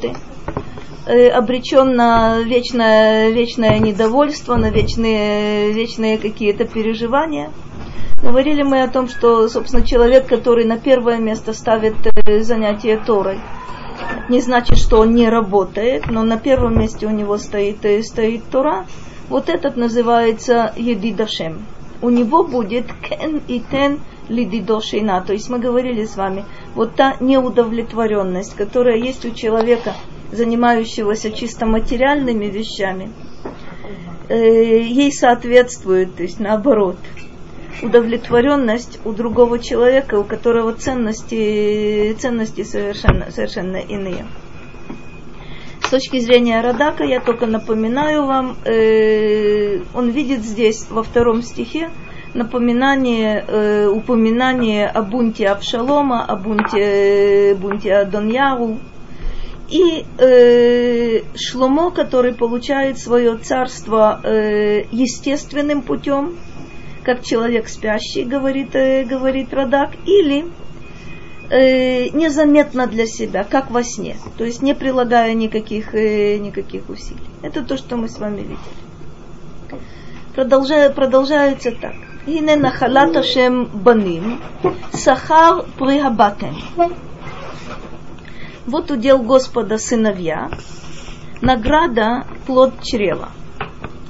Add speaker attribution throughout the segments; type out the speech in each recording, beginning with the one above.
Speaker 1: работы, э, обречен на вечное, вечное недовольство, на вечные, вечные какие-то переживания. Говорили мы о том, что, собственно, человек, который на первое место ставит э, занятие Торой, не значит, что он не работает, но на первом месте у него стоит, э, стоит Тора. Вот этот называется Едидашем. У него будет кен и тен лидидошина. То есть мы говорили с вами, вот та неудовлетворенность, которая есть у человека, занимающегося чисто материальными вещами, э, ей соответствует, то есть наоборот – удовлетворенность у другого человека, у которого ценности, ценности совершенно, совершенно иные. С точки зрения Радака, я только напоминаю вам, э, он видит здесь во втором стихе напоминание, э, упоминание о бунте Абшалома, о бунте, бунте Адоньяру, и э, Шломо, который получает свое царство э, естественным путем, как человек спящий, говорит, э, говорит Радак, или э, незаметно для себя, как во сне, то есть не прилагая никаких, э, никаких усилий. Это то, что мы с вами видели. Продолжая, продолжается так. הנה נחלת השם בנים, שכר פרי הבטן. Вот удел Господа сыновья, награда плод чрева.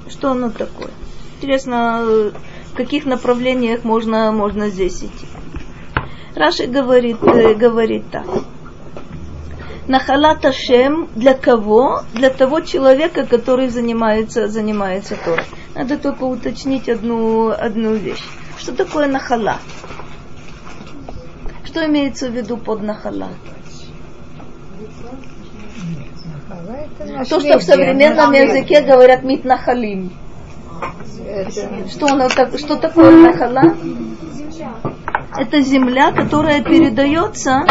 Speaker 1: Что оно такое? Интересно, в каких направлениях можно, можно здесь идти. Раши говорит, э, говорит так. Нахалат Ашем для кого? Для того человека, который занимается, занимается Торой. Надо только уточнить одну, одну вещь. Что такое нахала? Что имеется в виду под нахала? То, что в современном языке говорят митнахалим. Что, она, что такое нахала? Это земля, которая передается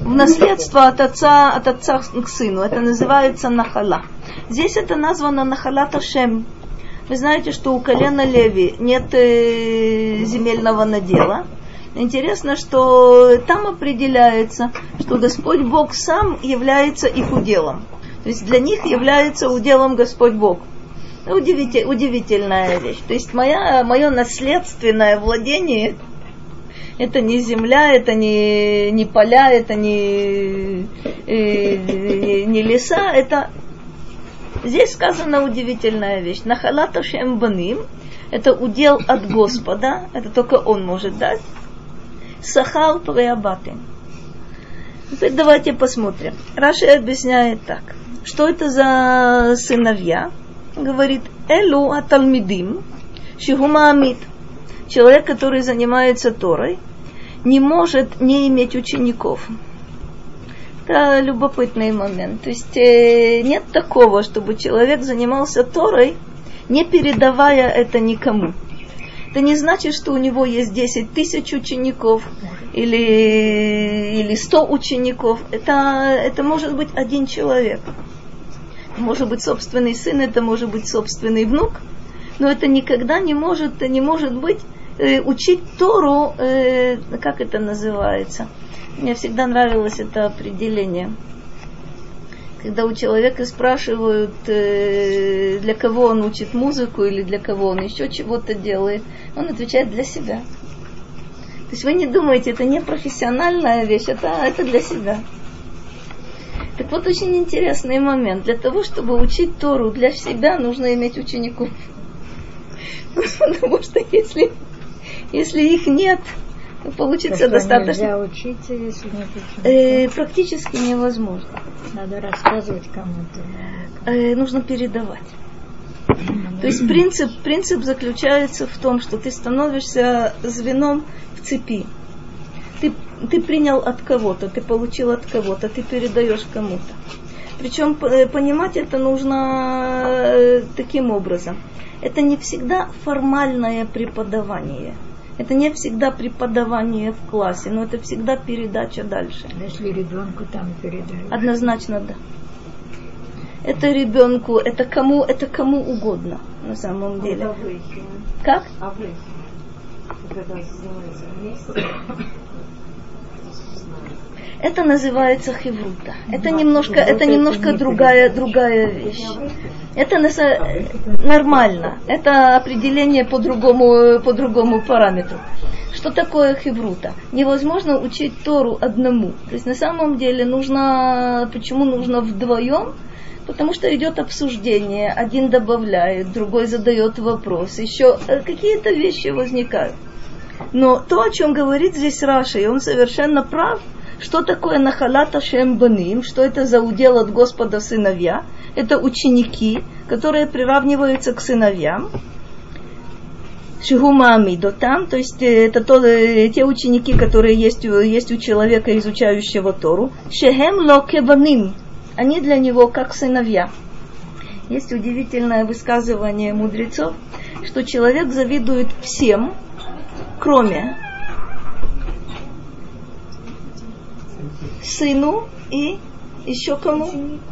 Speaker 1: в наследство от отца, от отца к сыну. Это называется нахала. Здесь это названо нахала Ташем. Вы знаете, что у колена Леви нет э, земельного надела. Интересно, что там определяется, что Господь Бог сам является их уделом. То есть для них является уделом Господь Бог. Удивитель, удивительная вещь. То есть моя, мое наследственное владение это не земля, это не, не поля, это не, э, не, не леса, это здесь сказана удивительная вещь. Нахалата шембаним это удел от Господа, это только Он может дать. Сахал преабаты. Теперь давайте посмотрим. Раши объясняет так. Что это за сыновья? Говорит, Элу Аталмидим, Шигумаамид. Человек, который занимается Торой, не может не иметь учеников. Это любопытный момент. То есть э, нет такого, чтобы человек занимался Торой, не передавая это никому. Это не значит, что у него есть 10 тысяч учеников или, или 100 учеников. Это, это может быть один человек может быть собственный сын, это может быть собственный внук, но это никогда не может, не может быть э, учить Тору, э, как это называется. Мне всегда нравилось это определение. Когда у человека спрашивают, э, для кого он учит музыку или для кого он еще чего-то делает, он отвечает для себя. То есть вы не думаете, это не профессиональная вещь, это, это для себя. Так вот, очень интересный момент. Для того, чтобы учить Тору для себя, нужно иметь учеников. Потому что если, если их нет, то получится то, достаточно.
Speaker 2: Нельзя учиться, если нет учеников.
Speaker 1: Э, практически невозможно.
Speaker 2: Надо рассказывать кому-то.
Speaker 1: Э, нужно передавать. То есть принцип, принцип заключается в том, что ты становишься звеном в цепи ты, принял от кого-то, ты получил от кого-то, ты передаешь кому-то. Причем э, понимать это нужно э, таким образом. Это не всегда формальное преподавание. Это не всегда преподавание в классе, но это всегда передача дальше.
Speaker 2: Если ребенку там передают.
Speaker 1: Однозначно да. Это ребенку, это кому, это кому угодно на самом деле. Как? А Это называется хеврута. Это немножко, это немножко другая, другая вещь. Это нормально. Это определение по другому, по другому параметру. Что такое хеврута? Невозможно учить Тору одному. То есть на самом деле нужно, почему нужно вдвоем? Потому что идет обсуждение, один добавляет, другой задает вопрос, еще э, какие-то вещи возникают. Но то, о чем говорит здесь Раша, и он совершенно прав, что такое нахалата шембаним, что это за удел от Господа сыновья, это ученики, которые приравниваются к сыновьям. Шигума Амидотам, то есть э, это то, э, те ученики, которые есть, есть у человека, изучающего Тору. Шехем локеваним, они для него как сыновья. Есть удивительное высказывание мудрецов, что человек завидует всем, кроме сыну и еще кому?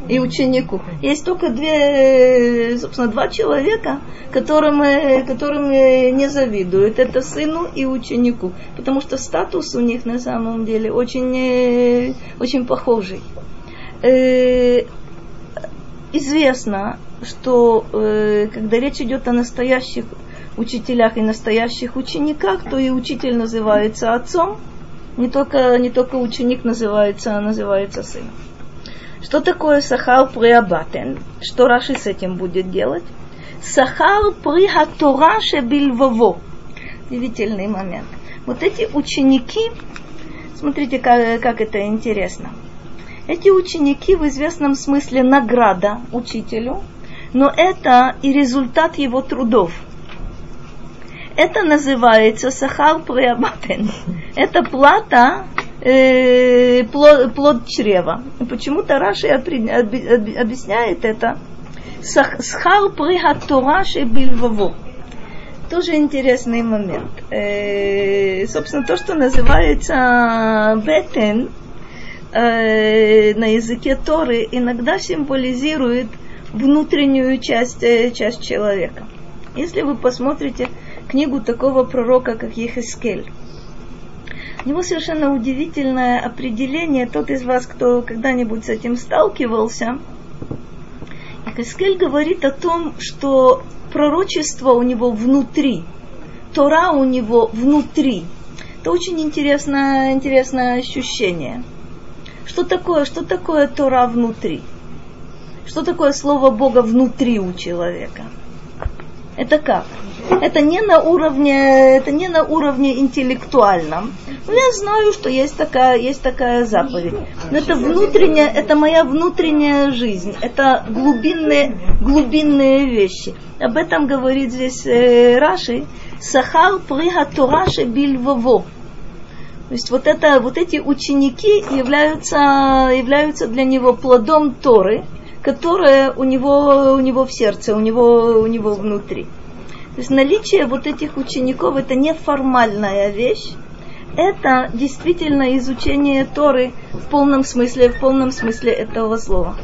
Speaker 1: И ученику. Есть только две, собственно, два человека, которым, которым не завидуют. Это сыну и ученику. Потому что статус у них на самом деле очень, очень похожий. Э, известно, что э, когда речь идет о настоящих учителях и настоящих учениках, то и учитель называется отцом, не только, не только ученик называется, а называется сыном. Что такое сахар приабатен? Что Раши с этим будет делать? Сахар при хатора шебильваво. Удивительный момент. Вот эти ученики, смотрите, как, как это интересно. Эти ученики в известном смысле награда учителю, но это и результат его трудов – это называется сахар приабатен. Это плата э, плод, плод чрева. Почему-то Раши объясняет это схар прихатора бильваво. Тоже интересный момент. Э, собственно, то, что называется бетен э, на языке Торы, иногда символизирует внутреннюю часть, э, часть человека. Если вы посмотрите книгу такого пророка, как Ехескель. У него совершенно удивительное определение. Тот из вас, кто когда-нибудь с этим сталкивался, Ехескель говорит о том, что пророчество у него внутри, Тора у него внутри. Это очень интересное, интересное ощущение. Что такое, что такое Тора внутри? Что такое слово Бога внутри у человека? Это как? Это не на уровне, это не на уровне интеллектуальном. Но я знаю, что есть такая, есть такая заповедь. Но это внутренняя, это моя внутренняя жизнь. Это глубинные, глубинные вещи. Об этом говорит здесь э, Раши. Сахар приха Тораши бильвово. То есть вот, это, вот эти ученики являются, являются для него плодом Торы, которая у него, у него в сердце, у него, у него внутри. То есть наличие вот этих учеников это не формальная вещь, это действительно изучение Торы в полном смысле, в полном смысле этого слова.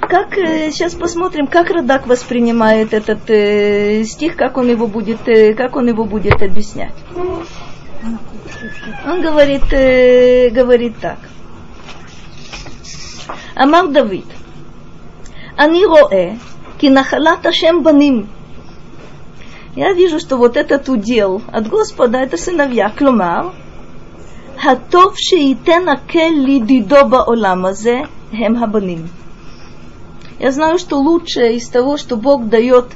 Speaker 1: Как э, сейчас посмотрим, как Радак воспринимает этот э, стих, как он его будет, э, как он его будет объяснять. Он говорит, э, говорит так. אמר דוד, אני רואה כי נחלת השם בנים. Я вижу, что вот этот удел от Господа это сыновья. כלומר, הטוב שייתן הקל לידידו בעולם הזה הם הבנים. Я знаю, что лучшее из того, что Бог дает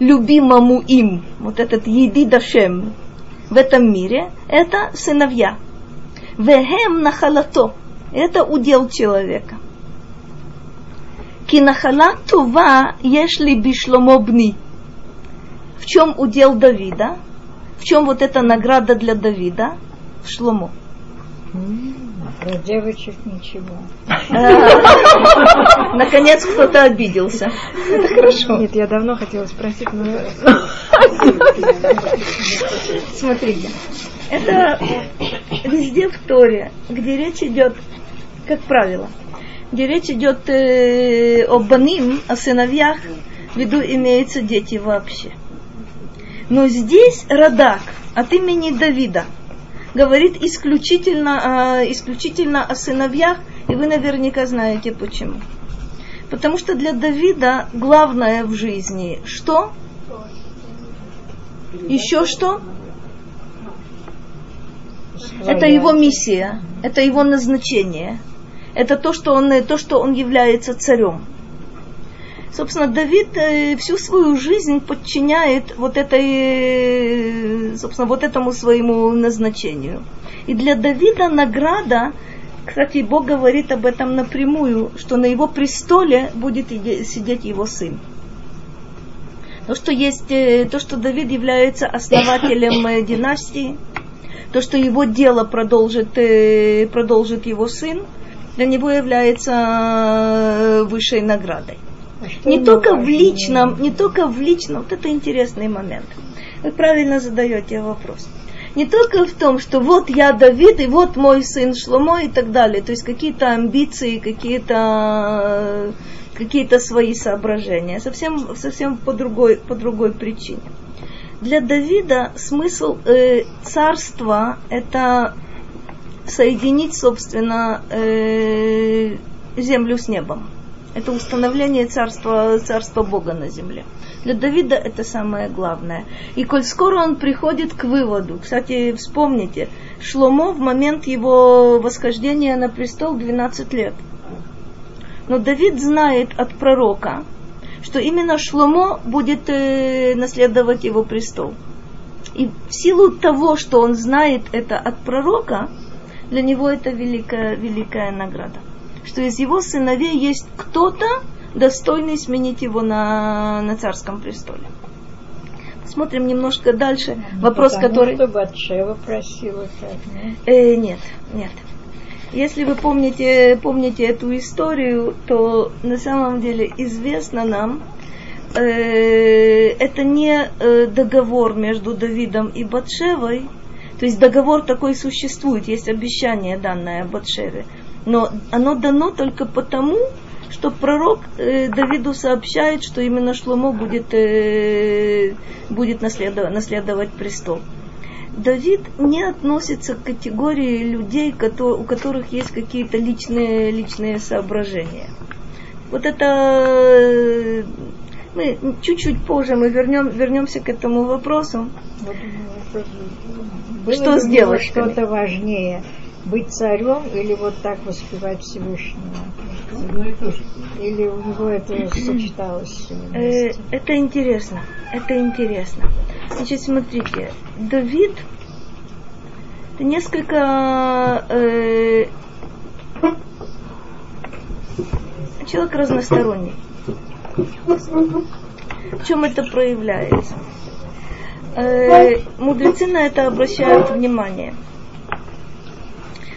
Speaker 1: любимому им, вот этот едидашем в этом мире, это сыновья. Вехем нахалато. Это удел человека. Кинахала тува ешли бишломо бни. В чем удел Давида? В чем вот эта награда для Давида? Шломо.
Speaker 2: Про девочек ничего.
Speaker 1: Наконец кто-то обиделся. Это хорошо.
Speaker 2: Нет, я давно хотела спросить, но...
Speaker 1: Смотрите, это везде в Торе, где речь идет, как правило, где речь идет э, о баним, о сыновьях, в виду имеются дети вообще. Но здесь Радак от имени Давида говорит исключительно, э, исключительно о сыновьях, и вы наверняка знаете почему. Потому что для Давида главное в жизни что? Еще что? Это его миссия, это его назначение. Это то, что он, то, что он является царем. Собственно, Давид э, всю свою жизнь подчиняет вот этой, собственно, вот этому своему назначению. И для Давида награда, кстати, Бог говорит об этом напрямую, что на его престоле будет сидеть его сын. То, что есть, э, то, что Давид является основателем э, династии, то, что его дело продолжит, продолжит его сын, для него является высшей наградой не только в личном, не только в личном, вот это интересный момент. Вы правильно задаете вопрос. Не только в том, что вот я Давид, и вот мой сын Шломо и так далее. То есть какие-то амбиции, какие-то какие свои соображения. Совсем, совсем по, другой, по другой причине. Для Давида смысл э, царства – это соединить, собственно, э, землю с небом. Это установление царства, царства Бога на земле. Для Давида это самое главное. И коль скоро он приходит к выводу, кстати, вспомните, Шломо в момент его восхождения на престол 12 лет. Но Давид знает от пророка, что именно Шломо будет э, наследовать его престол. И в силу того, что он знает это от пророка, для него это великая, великая награда что из его сыновей есть кто-то, достойный сменить его на, на царском престоле. Смотрим немножко дальше.
Speaker 2: Ну,
Speaker 1: Вопрос,
Speaker 2: потому,
Speaker 1: который...
Speaker 2: Что Батшева просила так,
Speaker 1: нет? Э, нет, нет. Если вы помните, помните эту историю, то на самом деле известно нам, э, это не э, договор между Давидом и Батшевой, то есть договор такой существует, есть обещание данное Батшеве но оно дано только потому, что пророк э, Давиду сообщает, что именно Шломо будет, э, будет наследовать, наследовать престол. Давид не относится к категории людей, которые, у которых есть какие-то личные, личные соображения. Вот это э, мы чуть-чуть позже мы вернем, вернемся к этому вопросу.
Speaker 2: Было что сделать? Что-то важнее быть царем или вот так воспевать Всевышнего? Или у него это сочеталось?
Speaker 1: Э, это интересно. Это интересно. Значит, смотрите, Давид это несколько э, человек разносторонний. В чем это проявляется? Э, мудрецы на это обращают внимание.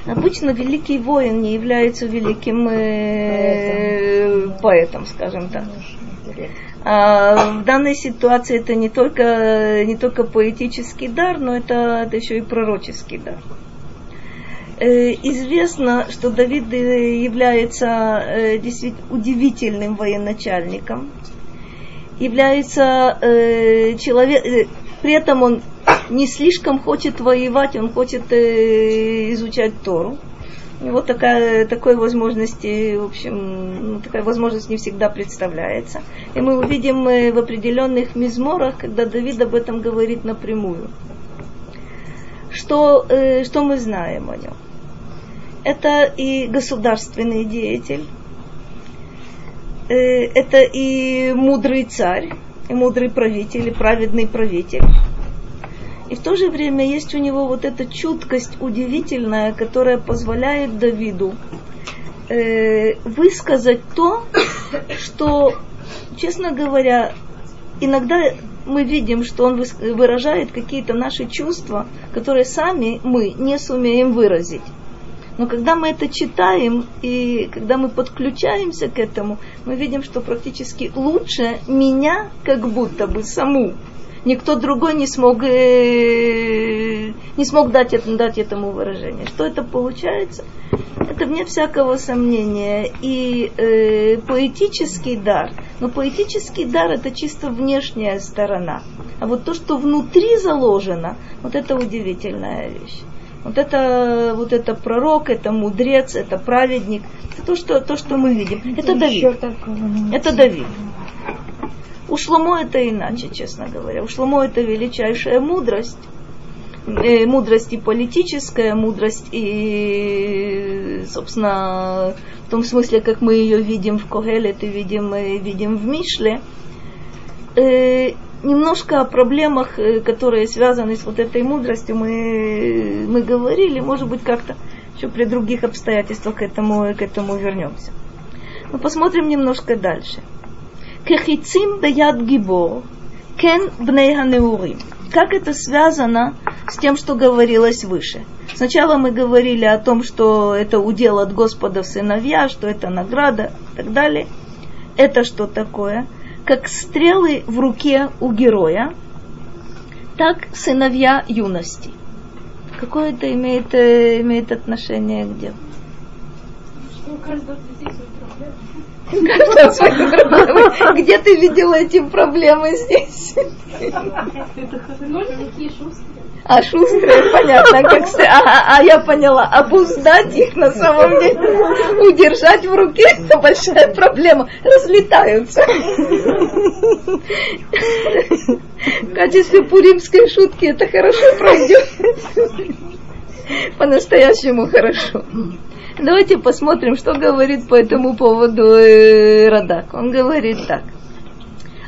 Speaker 1: Обычно великий воин не является великим э, поэтом, скажем так. А в данной ситуации это не только, не только поэтический дар, но это, это еще и пророческий дар. Э, известно, что Давид э, является э, действительно удивительным военачальником, является человек, при этом он не слишком хочет воевать, он хочет изучать Тору. И вот такая, такой возможности, в общем, ну, такая возможность не всегда представляется. И мы увидим в определенных мизморах, когда Давид об этом говорит напрямую. Что, что мы знаем о нем? Это и государственный деятель, э, это и мудрый царь, и мудрый правитель, и праведный правитель и в то же время есть у него вот эта чуткость удивительная, которая позволяет Давиду э, высказать то, что, честно говоря, иногда мы видим, что он выражает какие-то наши чувства, которые сами мы не сумеем выразить. Но когда мы это читаем и когда мы подключаемся к этому, мы видим, что практически лучше меня как будто бы саму никто другой не смог, э, не смог дать, дать этому выражение. Что это получается? Это вне всякого сомнения. И э, поэтический дар, но поэтический дар это чисто внешняя сторона. А вот то, что внутри заложено, вот это удивительная вещь. Вот это, вот это пророк, это мудрец, это праведник. Это то, что, то, что мы видим. Это Давид. Это Давид. У Шломо это иначе, честно говоря. У Шломо это величайшая мудрость. Э, мудрость и политическая, мудрость и, собственно, в том смысле, как мы ее видим в Когелет и видим, и видим в Мишле. Э, немножко о проблемах, э, которые связаны с вот этой мудростью, мы, мы говорили, может быть, как-то еще при других обстоятельствах к этому, к этому вернемся. Но посмотрим немножко дальше. Кехицим беяд гибор, кен бней ханеурим. Как это связано с тем, что говорилось выше? Сначала мы говорили о том, что это удел от Господа в сыновья, что это награда и так далее. Это что такое? Как стрелы в руке у героя, так сыновья юности. Какое это имеет, э, имеет отношение к делу? Где ты видела эти проблемы здесь? А шустрые, понятно, как а, а, а я поняла, обуздать их на самом деле, удержать в руке, это большая проблема. Разлетаются. В качестве пуримской шутки это хорошо пройдет. По-настоящему хорошо. Давайте посмотрим, что говорит по этому поводу э, Радак. Он говорит так.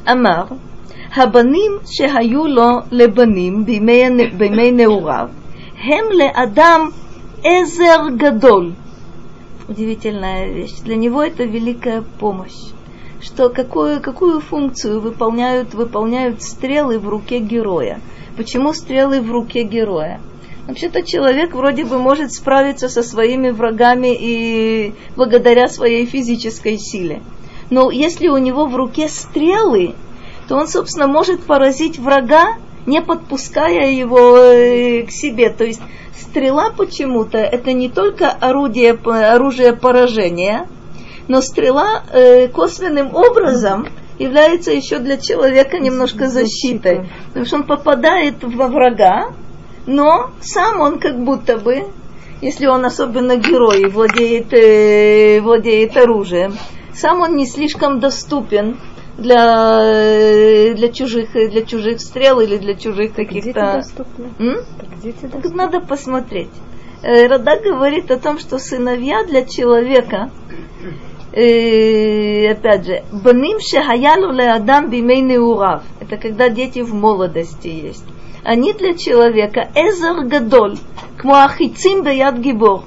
Speaker 1: Амар, הבנים שהיו לו לבנים בימי, בימי נעוריו, הם לאדם עזר גדול. Удивительная вещь. Для него это великая помощь. Что какую, какую функцию выполняют, выполняют стрелы в руке героя? Почему стрелы в руке героя? Вообще-то человек вроде бы может справиться со своими врагами и благодаря своей физической силе. Но если у него в руке стрелы, то он, собственно, может поразить врага, не подпуская его э, к себе. То есть стрела почему-то это не только орудие, оружие поражения, но стрела э, косвенным образом является еще для человека немножко защитой. Потому что он попадает во врага, но сам он как будто бы, если он особенно герой, владеет, э, владеет оружием, сам он не слишком доступен для, для, чужих, для чужих стрел или для чужих каких-то... Где это доступно? Надо посмотреть. Э, Рада говорит о том, что сыновья для человека, э, опять же, баним шахаялу адам бимей неурав. Это когда дети в молодости есть они для человека эзер гадоль, кмуахицим беяд гибор.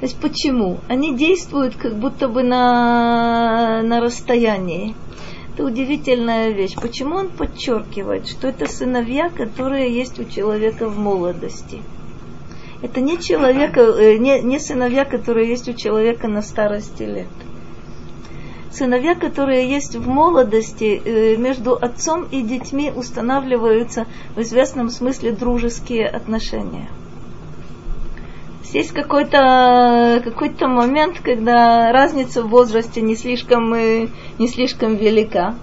Speaker 1: То есть почему? Они действуют как будто бы на, на расстоянии. Это удивительная вещь. Почему он подчеркивает, что это сыновья, которые есть у человека в молодости? Это не, человека, э, не, не сыновья, которые есть у человека на старости лет сыновья, которые есть в молодости, э, между отцом и детьми устанавливаются в известном смысле дружеские отношения. Есть какой-то какой момент, когда разница в возрасте не слишком, э, не слишком велика.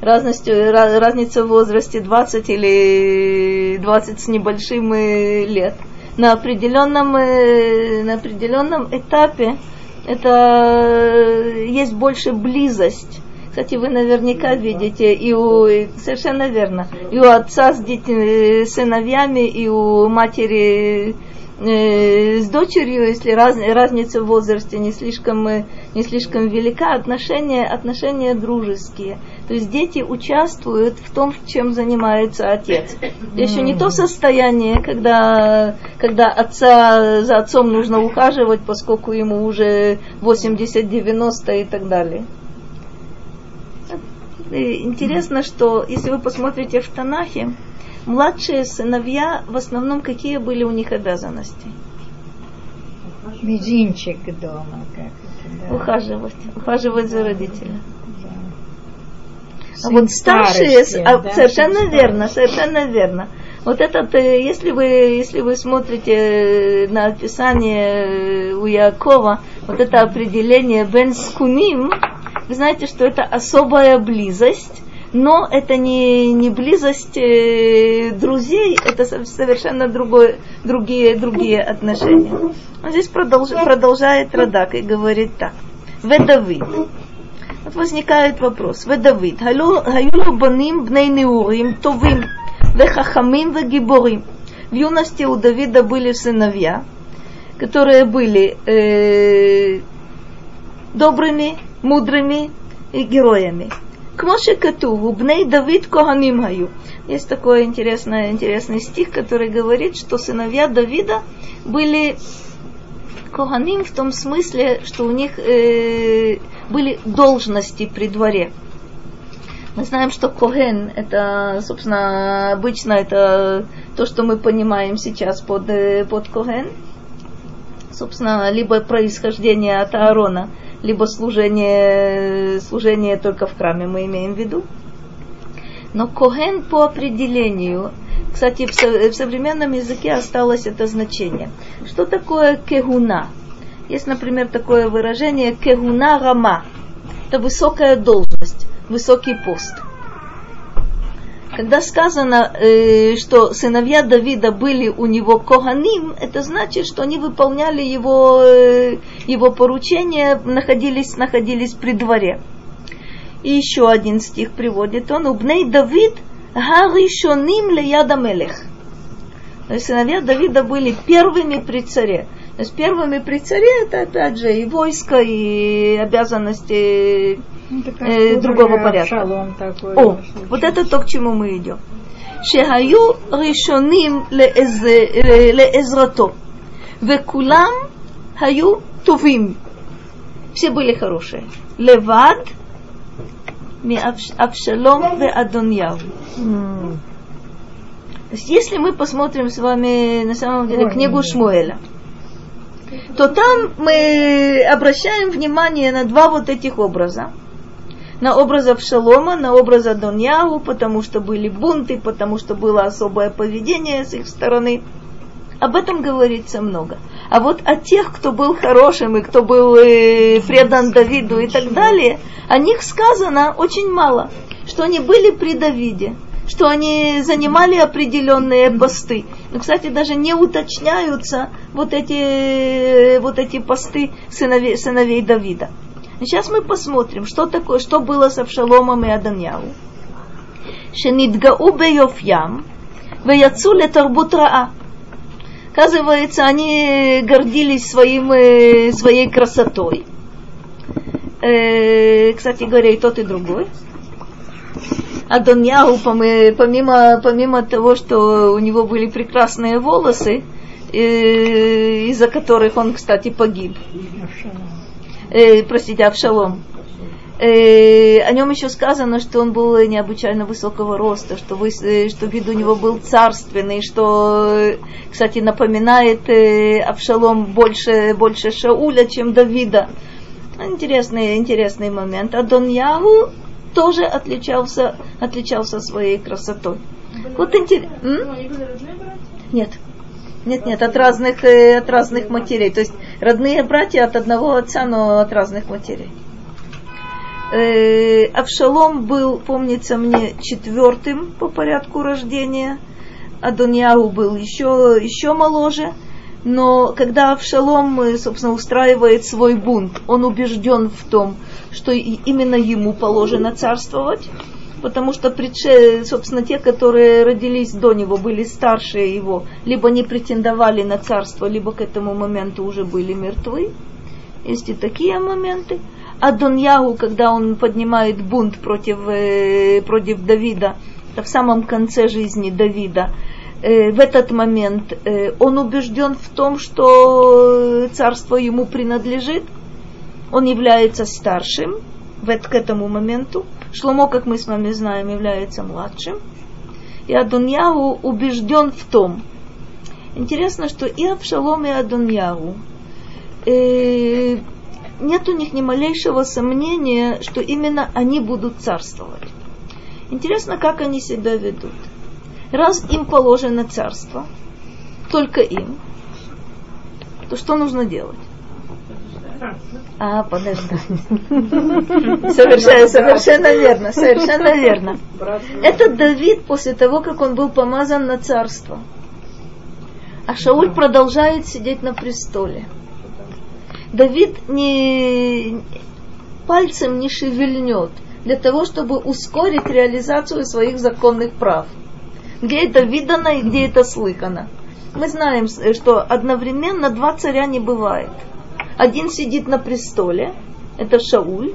Speaker 1: Разность, разница в возрасте 20 или 20 с небольшим э, лет. На определенном, на определенном этапе это есть больше близость. Кстати, вы наверняка видите, и у, совершенно верно, и у отца с детьми, сыновьями, и у матери э, с дочерью, если раз, разница в возрасте не слишком, э, не слишком велика, отношения, отношения дружеские. То есть дети участвуют в том, чем занимается отец. Еще не то состояние, когда, когда отца, за отцом нужно ухаживать, поскольку ему уже 80-90 и так далее. И интересно, что если вы посмотрите в Танахе, младшие сыновья, в основном какие были у них обязанности?
Speaker 2: Мизинчик дома. Как
Speaker 1: это, да. Ухаживать. Ухаживать за родителями. А вот старшие, а, да, совершенно верно, совершенно верно. Вот этот, э, если вы, если вы смотрите на описание э, у Якова, вот это определение бен скумим, вы знаете, что это особая близость но это не, не близость э, друзей, это совершенно другое, другие, другие отношения. Он здесь продолж, продолжает Радак и говорит так. Ведавид. Вот возникает вопрос. Ведавид. Хаюлу баним бней товим вехахамим вегиборим. В юности у Давида были сыновья, которые были э, добрыми, мудрыми и героями. Кмоше Катуву, Бней Давид Коганим Хаю. Есть такой интересный, интересный стих, который говорит, что сыновья Давида были Коганим в том смысле, что у них э, были должности при дворе. Мы знаем, что Коген это, собственно, обычно это то, что мы понимаем сейчас под, э, под Коген. Собственно, либо происхождение от Аарона – либо служение, служение только в храме мы имеем в виду. Но коген по определению, кстати, в, современном языке осталось это значение. Что такое кегуна? Есть, например, такое выражение кегуна рама. Это высокая должность, высокий пост. Когда сказано, э, что сыновья Давида были у него коганим, это значит, что они выполняли его, э, его поручения, находились, находились при дворе. И еще один стих приводит он. Убней Давид гаришоним леяда мелех. Сыновья Давида были первыми при царе. То есть первыми при царе это опять же и войско, и обязанности э, другого порядка. Такой, О, вот это то, к чему мы идем. שהיו ראשונים לעזרתו, וכולם היו טובים. Все были хорошие. Левад, Авшалом и Адоньяу. То есть, если мы посмотрим с вами на самом деле книгу Шмуэля, то там мы обращаем внимание на два вот этих образа. На образ Авшалома, на образ Адоньяу, потому что были бунты, потому что было особое поведение с их стороны. Об этом говорится много. А вот о тех, кто был хорошим и кто был э, предан Давиду и так далее, о них сказано очень мало, что они были при Давиде, что они занимали определенные посты. Но, кстати, даже не уточняются вот эти, вот эти посты сыновей, сыновей Давида. Сейчас мы посмотрим, что такое, что было с Авшаломом и Аданьяу. Шенидгау бейофьям, веяцу летарбут раа. Оказывается, они гордились своим, э, своей красотой. Э, кстати говоря, и тот, и другой. Адоньяу, помимо, помимо того, что у него были прекрасные волосы, э, из-за которых он, кстати, погиб. Э, простите, Авшалом. Э, о нем еще сказано, что он был необычайно высокого роста, что, вы, э, что вид у него был царственный, что, кстати, напоминает э, Авшалом больше, больше Шауля, чем Давида. Интересный, интересный момент. А Дон Ягу тоже отличался, отличался своей красотой. Вот интересно. Нет. Нет, нет, от разных, э, от разных матерей. То есть родные братья от одного отца, но от разных матерей. Э, Авшалом был, помнится мне, четвертым по порядку рождения. Адоньяу был еще, еще моложе. Но когда Авшалом, э, собственно, устраивает свой бунт, он убежден в том, что именно ему положено царствовать, потому что, собственно, те, которые родились до него, были старше его, либо не претендовали на царство, либо к этому моменту уже были мертвы. Есть и такие моменты. А Доньягу, когда он поднимает бунт против, э, против Давида, это в самом конце жизни Давида, Э, в этот момент э, он убежден в том, что царство ему принадлежит, он является старшим в, к этому моменту. Шломо, как мы с вами знаем, является младшим. И Адоньяу убежден в том. Интересно, что и Авшалом, и Адоньяу э, нет у них ни малейшего сомнения, что именно они будут царствовать. Интересно, как они себя ведут раз им положено царство, только им, то что нужно делать? А, подожди. Совершенно, совершенно верно, совершенно верно. Это Давид после того, как он был помазан на царство. А Шауль продолжает сидеть на престоле. Давид не пальцем не шевельнет для того, чтобы ускорить реализацию своих законных прав. Где это видано и где это слыхано. Мы знаем, что одновременно два царя не бывает. Один сидит на престоле, это Шауль,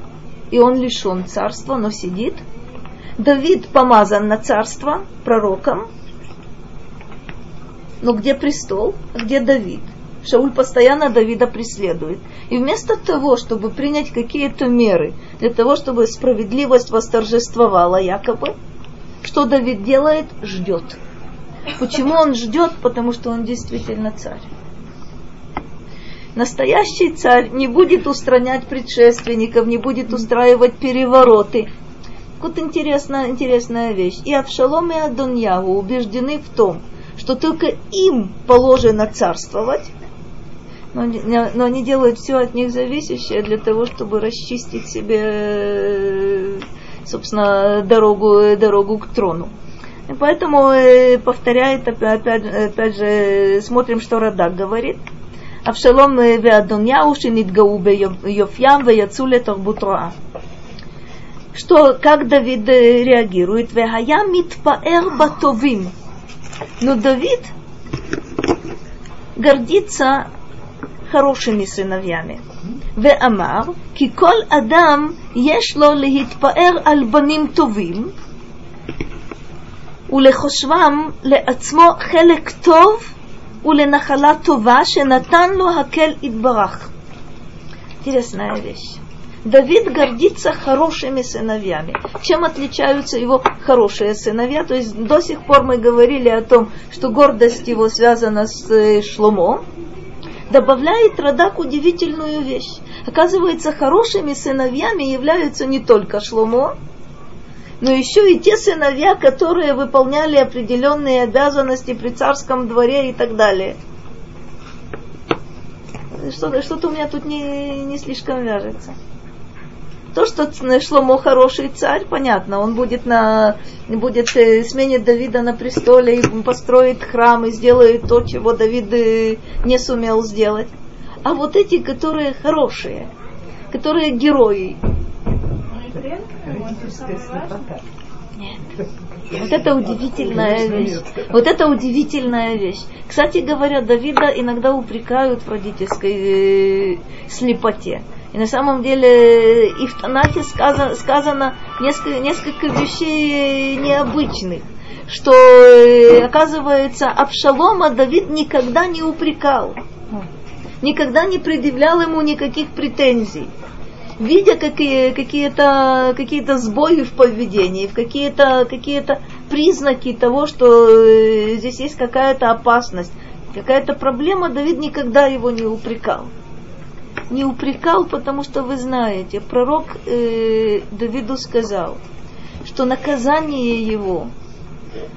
Speaker 1: и он лишен царства, но сидит. Давид помазан на царство пророком, но где престол, а где Давид? Шауль постоянно Давида преследует. И вместо того, чтобы принять какие-то меры для того, чтобы справедливость восторжествовала якобы, что Давид делает? Ждет. Почему он ждет? Потому что он действительно царь. Настоящий царь не будет устранять предшественников, не будет устраивать перевороты. Вот интересная, интересная вещь. И Авшалом и Адоньяву убеждены в том, что только им положено царствовать, но, но они делают все от них зависящее для того, чтобы расчистить себе, собственно, дорогу, дорогу к трону. И поэтому э, повторяет, опять, опять же, смотрим, что Радак говорит. אבשלום ואדוניהו שנתגאו ביופיים ויצאו לתרבות רעה. Что, как Давид реагирует? והיה מתפאר בטובים. Но Давид гордится хорошими сыновьями. ואמר, כי כל אדם יש לו להתפאר על בנים טובים, ולחושבם לעצמו חלק טוב уленахала това шенатан луакель идбарах. Интересная вещь. Давид гордится хорошими сыновьями. Чем отличаются его хорошие сыновья? То есть до сих пор мы говорили о том, что гордость его связана с э, Шломо. Добавляет Радак удивительную вещь. Оказывается, хорошими сыновьями являются не только Шломо, но еще и те сыновья, которые выполняли определенные обязанности при царском дворе и так далее. Что-то, что-то у меня тут не, не слишком вяжется. То, что Шломо хороший царь, понятно, он будет, на, будет э, сменит Давида на престоле и построит храм и сделает то, чего Давид э, не сумел сделать. А вот эти, которые хорошие, которые герои, нет. Вот это удивительная вещь. Вот это удивительная вещь. Кстати говоря, Давида иногда упрекают в родительской э, слепоте. И на самом деле и в Танахе сказано, сказано несколько, несколько вещей необычных. Что, э, оказывается, Абшалома Давид никогда не упрекал. Никогда не предъявлял ему никаких претензий видя какие, какие-то какие сбои в поведении, в какие-то какие признаки того, что э, здесь есть какая-то опасность, какая-то проблема, Давид никогда его не упрекал. Не упрекал, потому что вы знаете, пророк э, Давиду сказал, что наказание его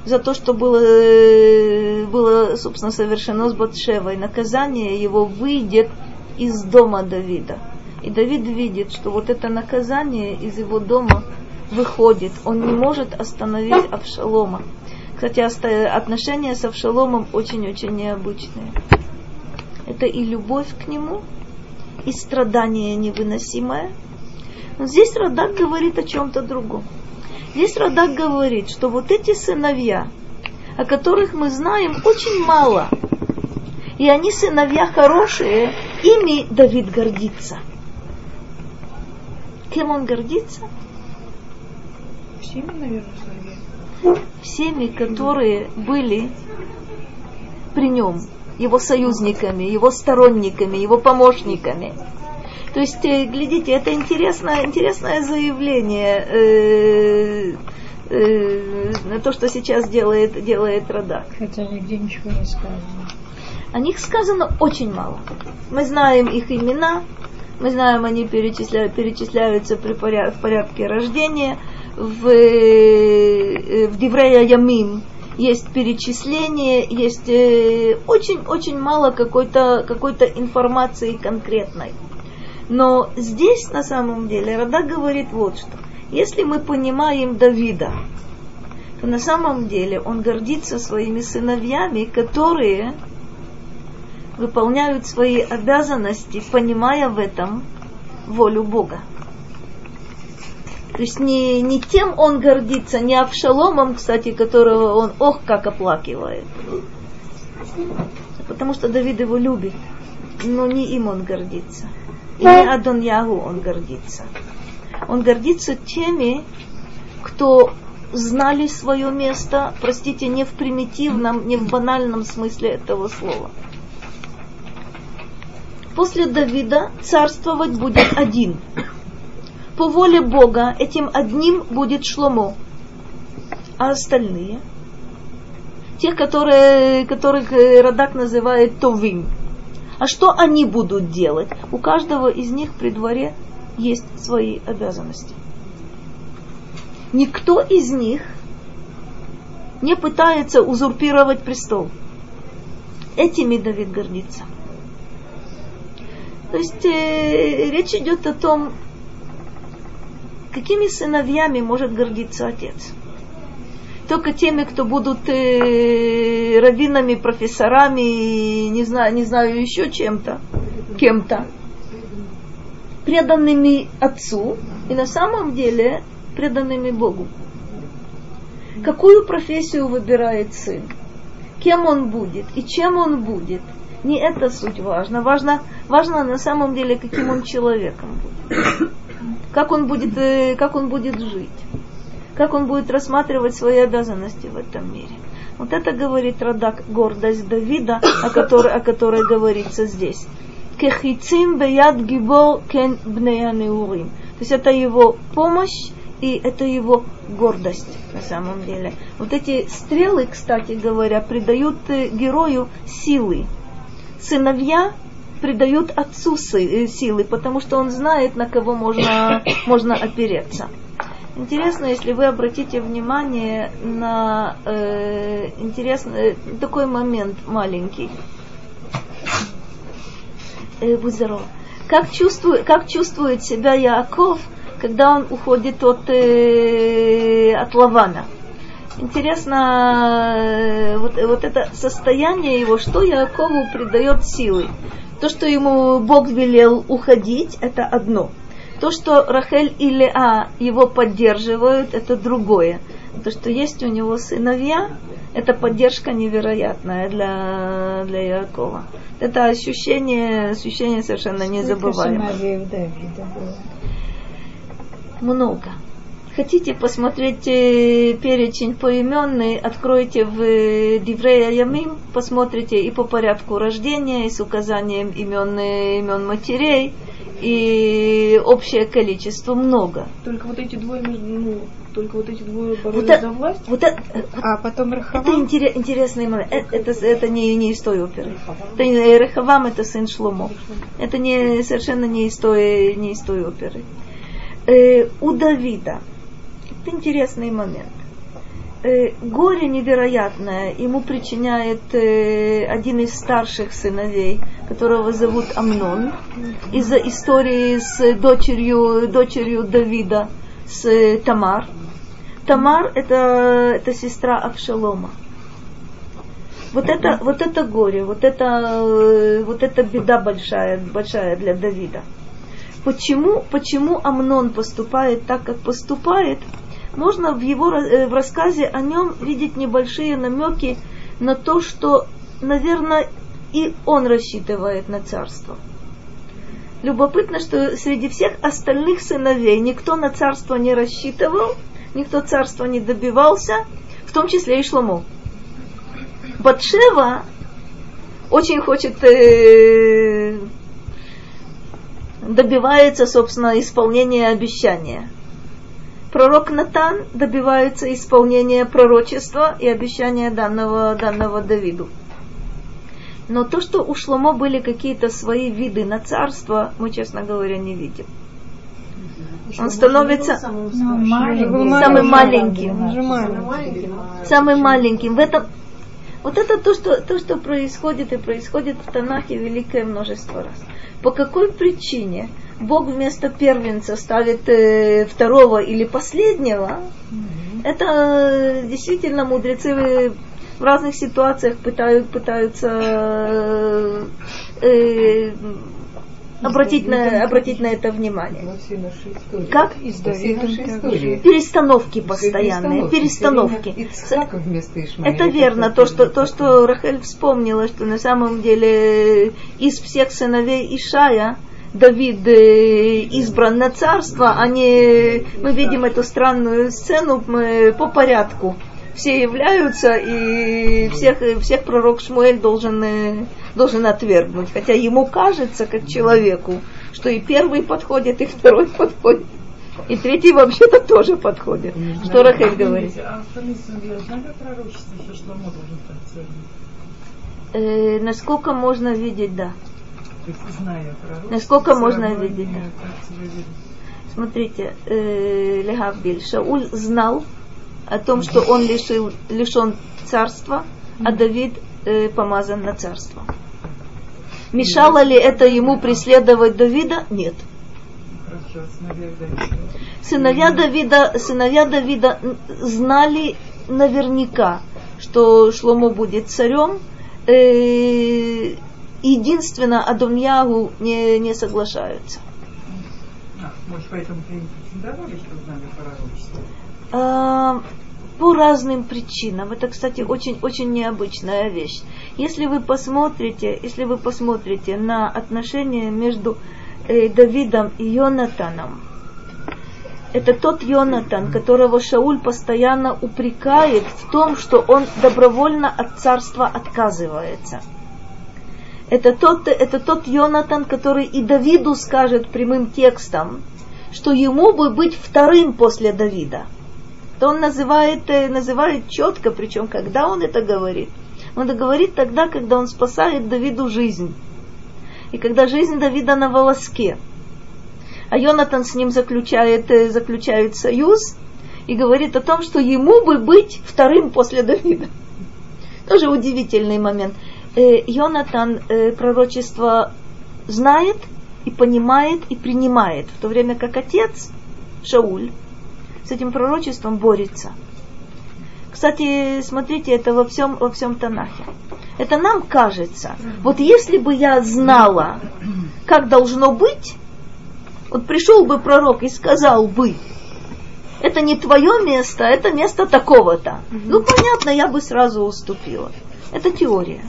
Speaker 1: за то, что было, э, было собственно, совершено с Батшевой, наказание его выйдет из дома Давида. И Давид видит, что вот это наказание из его дома выходит. Он не может остановить Авшалома. Кстати, отношения с Авшаломом очень-очень необычные. Это и любовь к нему, и страдание невыносимое. Но здесь Радак говорит о чем-то другом. Здесь Радак говорит, что вот эти сыновья, о которых мы знаем очень мало, и они сыновья хорошие, ими Давид гордится – Кем он гордится?
Speaker 2: Всеми, наверное,
Speaker 1: Всеми, которые были при нем, его союзниками, его сторонниками, его помощниками. То есть, э, глядите, это интересное, интересное заявление э, э, на то, что сейчас делает, делает Радак.
Speaker 2: Хотя нигде ничего не сказано.
Speaker 1: О них сказано очень мало. Мы знаем их имена, мы знаем, они перечисля, перечисляются при поряд, в порядке рождения. В, э, в Диврея Ямим есть перечисление, есть очень-очень э, мало какой-то какой информации конкретной. Но здесь на самом деле Рада говорит вот что. Если мы понимаем Давида, то на самом деле он гордится своими сыновьями, которые выполняют свои обязанности, понимая в этом волю Бога. То есть не, не тем он гордится, не Авшаломом, кстати, которого он ох как оплакивает. Потому что Давид его любит, но не им он гордится. И не Адоньягу он гордится. Он гордится теми, кто знали свое место, простите, не в примитивном, не в банальном смысле этого слова. После Давида царствовать будет один. По воле Бога этим одним будет Шломо. А остальные? Тех, которые, которых Радак называет Товим. А что они будут делать? У каждого из них при дворе есть свои обязанности. Никто из них не пытается узурпировать престол. Этими Давид гордится. То есть э, речь идет о том, какими сыновьями может гордиться отец. Только теми, кто будут э, раввинами, профессорами, не знаю, не знаю еще чем-то, кем-то, преданными отцу и на самом деле преданными Богу. Какую профессию выбирает сын? Кем он будет и чем он будет? Не это суть важно. Важно, важно на самом деле, каким он человеком будет. Как он будет, э, как он будет жить. Как он будет рассматривать свои обязанности в этом мире. Вот это говорит Радак, гордость Давида, о которой, о которой говорится здесь. Кехицим беяд гибор кен бнеянеурим. То есть это его помощь и это его гордость на самом деле. Вот эти стрелы, кстати говоря, придают э, герою силы. Сыновья придают отцу э, силы, потому что он знает, на кого можно, можно опереться. Интересно, если вы обратите внимание на э, интересный э, такой момент маленький. Э, будь здоров. Как чувствует, как чувствует себя Яков, когда он уходит от, э, от Лавана. Интересно, э, вот, вот это состояние его, что Якову придает силы. То, что ему Бог велел уходить, это одно. То, что Рахель и Леа его поддерживают, это другое. То, что есть у него сыновья, это поддержка невероятная для, для Якова. Это ощущение, ощущение совершенно незабываемое. Много. Хотите посмотреть э, перечень поименный, откройте в э, Диврея Ямим, посмотрите и по порядку рождения, и с указанием имен, э, имен матерей, и общее количество много.
Speaker 3: Только вот эти двое, ну, только вот эти двое боролись вот за власть?
Speaker 1: Вот это, а потом Рахавам? Это интерес, интересный момент. Это, это, это не, не из той оперы. Это Рахавам это сын Шломо. Это не, совершенно не из той, не из той оперы э, у Давида. Интересный момент. Э, горе невероятное ему причиняет э, один из старших сыновей, которого зовут Амнон, из-за истории с дочерью, дочерью Давида, с э, Тамар. Тамар это, это сестра Авшалома. Вот это, вот это горе, вот это, вот это беда большая, большая для Давида. Почему, почему Амнон поступает так, как поступает, можно в его э, в рассказе о нем видеть небольшие намеки на то, что, наверное, и он рассчитывает на царство. Любопытно, что среди всех остальных сыновей никто на царство не рассчитывал, никто царства не добивался, в том числе и Шломо. Батшева очень хочет э, добивается, собственно, исполнения обещания. Пророк Натан добивается исполнения пророчества и обещания данного, данного Давиду. Но то, что у Шломо были какие-то свои виды на царство, мы, честно говоря, не видим. Он становится самым маленьким. Самым маленьким. Самым маленьким. В этом, вот это то что, то, что происходит и происходит в Танахе великое множество раз. По какой причине Бог вместо первенца ставит э, второго или последнего, это э, действительно мудрецы в разных ситуациях пытают, пытаются э, э, обратить на, обратить на это внимание. Как? Перестановки постоянные, перестановки. Это верно, то что, то, что Рахель вспомнила, что на самом деле из всех сыновей Ишая Давид э, избран на царство, они, мы видим эту странную сцену по порядку все являются, и всех, всех пророк Шмуэль должен, э, должен отвергнуть. Хотя ему кажется, как человеку, что и первый подходит, и второй подходит. И третий вообще-то тоже подходит. Не что Рахель говорит? А э, насколько можно видеть, да. Насколько можно видеть. Смотрите, э, Лехавбиль, Шауль знал, о том, что он лишил, лишен царства, а Давид э, помазан на царство. Мешало ли это ему преследовать Давида? Нет. Сыновья Давида, сыновья Давида знали наверняка, что Шломо будет царем. Э, единственно, Адоньягу не, не соглашаются.
Speaker 4: А, может, поэтому ты не претендовали, что знали пророчество?
Speaker 1: А, по разным причинам. Это, кстати, очень-очень необычная вещь. Если вы посмотрите, если вы посмотрите на отношения между э, Давидом и Йонатаном, это тот Йонатан, которого Шауль постоянно упрекает в том, что он добровольно от царства отказывается. Это тот, это тот Йонатан, который и Давиду скажет прямым текстом, что ему бы быть вторым после Давида – то он называет, э, называет четко, причем когда он это говорит. Он это говорит тогда, когда он спасает Давиду жизнь. И когда жизнь Давида на волоске. А Йонатан с ним заключает, э, заключает союз и говорит о том, что ему бы быть вторым после Давида. Тоже удивительный момент. Э, Йонатан пророчество знает и понимает и принимает, в то время как отец Шауль с этим пророчеством борется. Кстати, смотрите, это во всем, во всем Танахе. Это нам кажется. Вот если бы я знала, как должно быть, вот пришел бы пророк и сказал бы, это не твое место, это место такого-то. Ну, понятно, я бы сразу уступила. Это теория.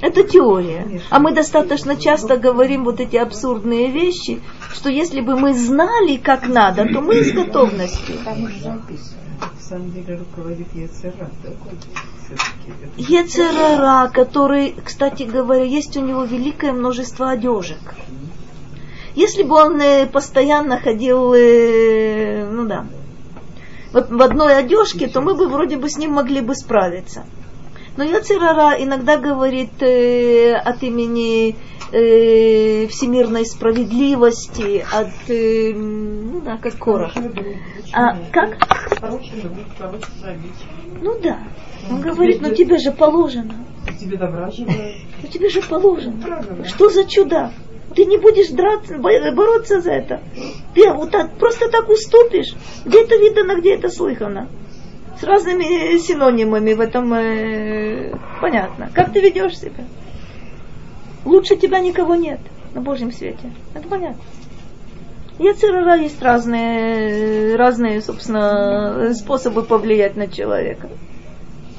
Speaker 1: Это теория. А мы достаточно часто говорим вот эти абсурдные вещи, что если бы мы знали, как надо, то мы с готовностью. Ецерара, который, кстати говоря, есть у него великое множество одежек. Если бы он э, постоянно ходил, э, ну да, в одной одежке, то мы бы вроде бы с ним могли бы справиться. Но Яцерара иногда говорит э, от имени э, всемирной справедливости, от, э, ну да, как Корах. А как? Ну да. Он говорит, ну тебе же положено.
Speaker 4: Тебе добра
Speaker 1: Ну тебе же положено. Что за чудак? Ты не будешь драться, бороться за это. Ты вот так, просто так уступишь. Где это видно, где это слыхано? С разными синонимами в этом э, понятно. Как ты ведешь себя? Лучше тебя никого нет на Божьем свете. Это понятно. Яцерара есть разные, разные, собственно, способы повлиять на человека.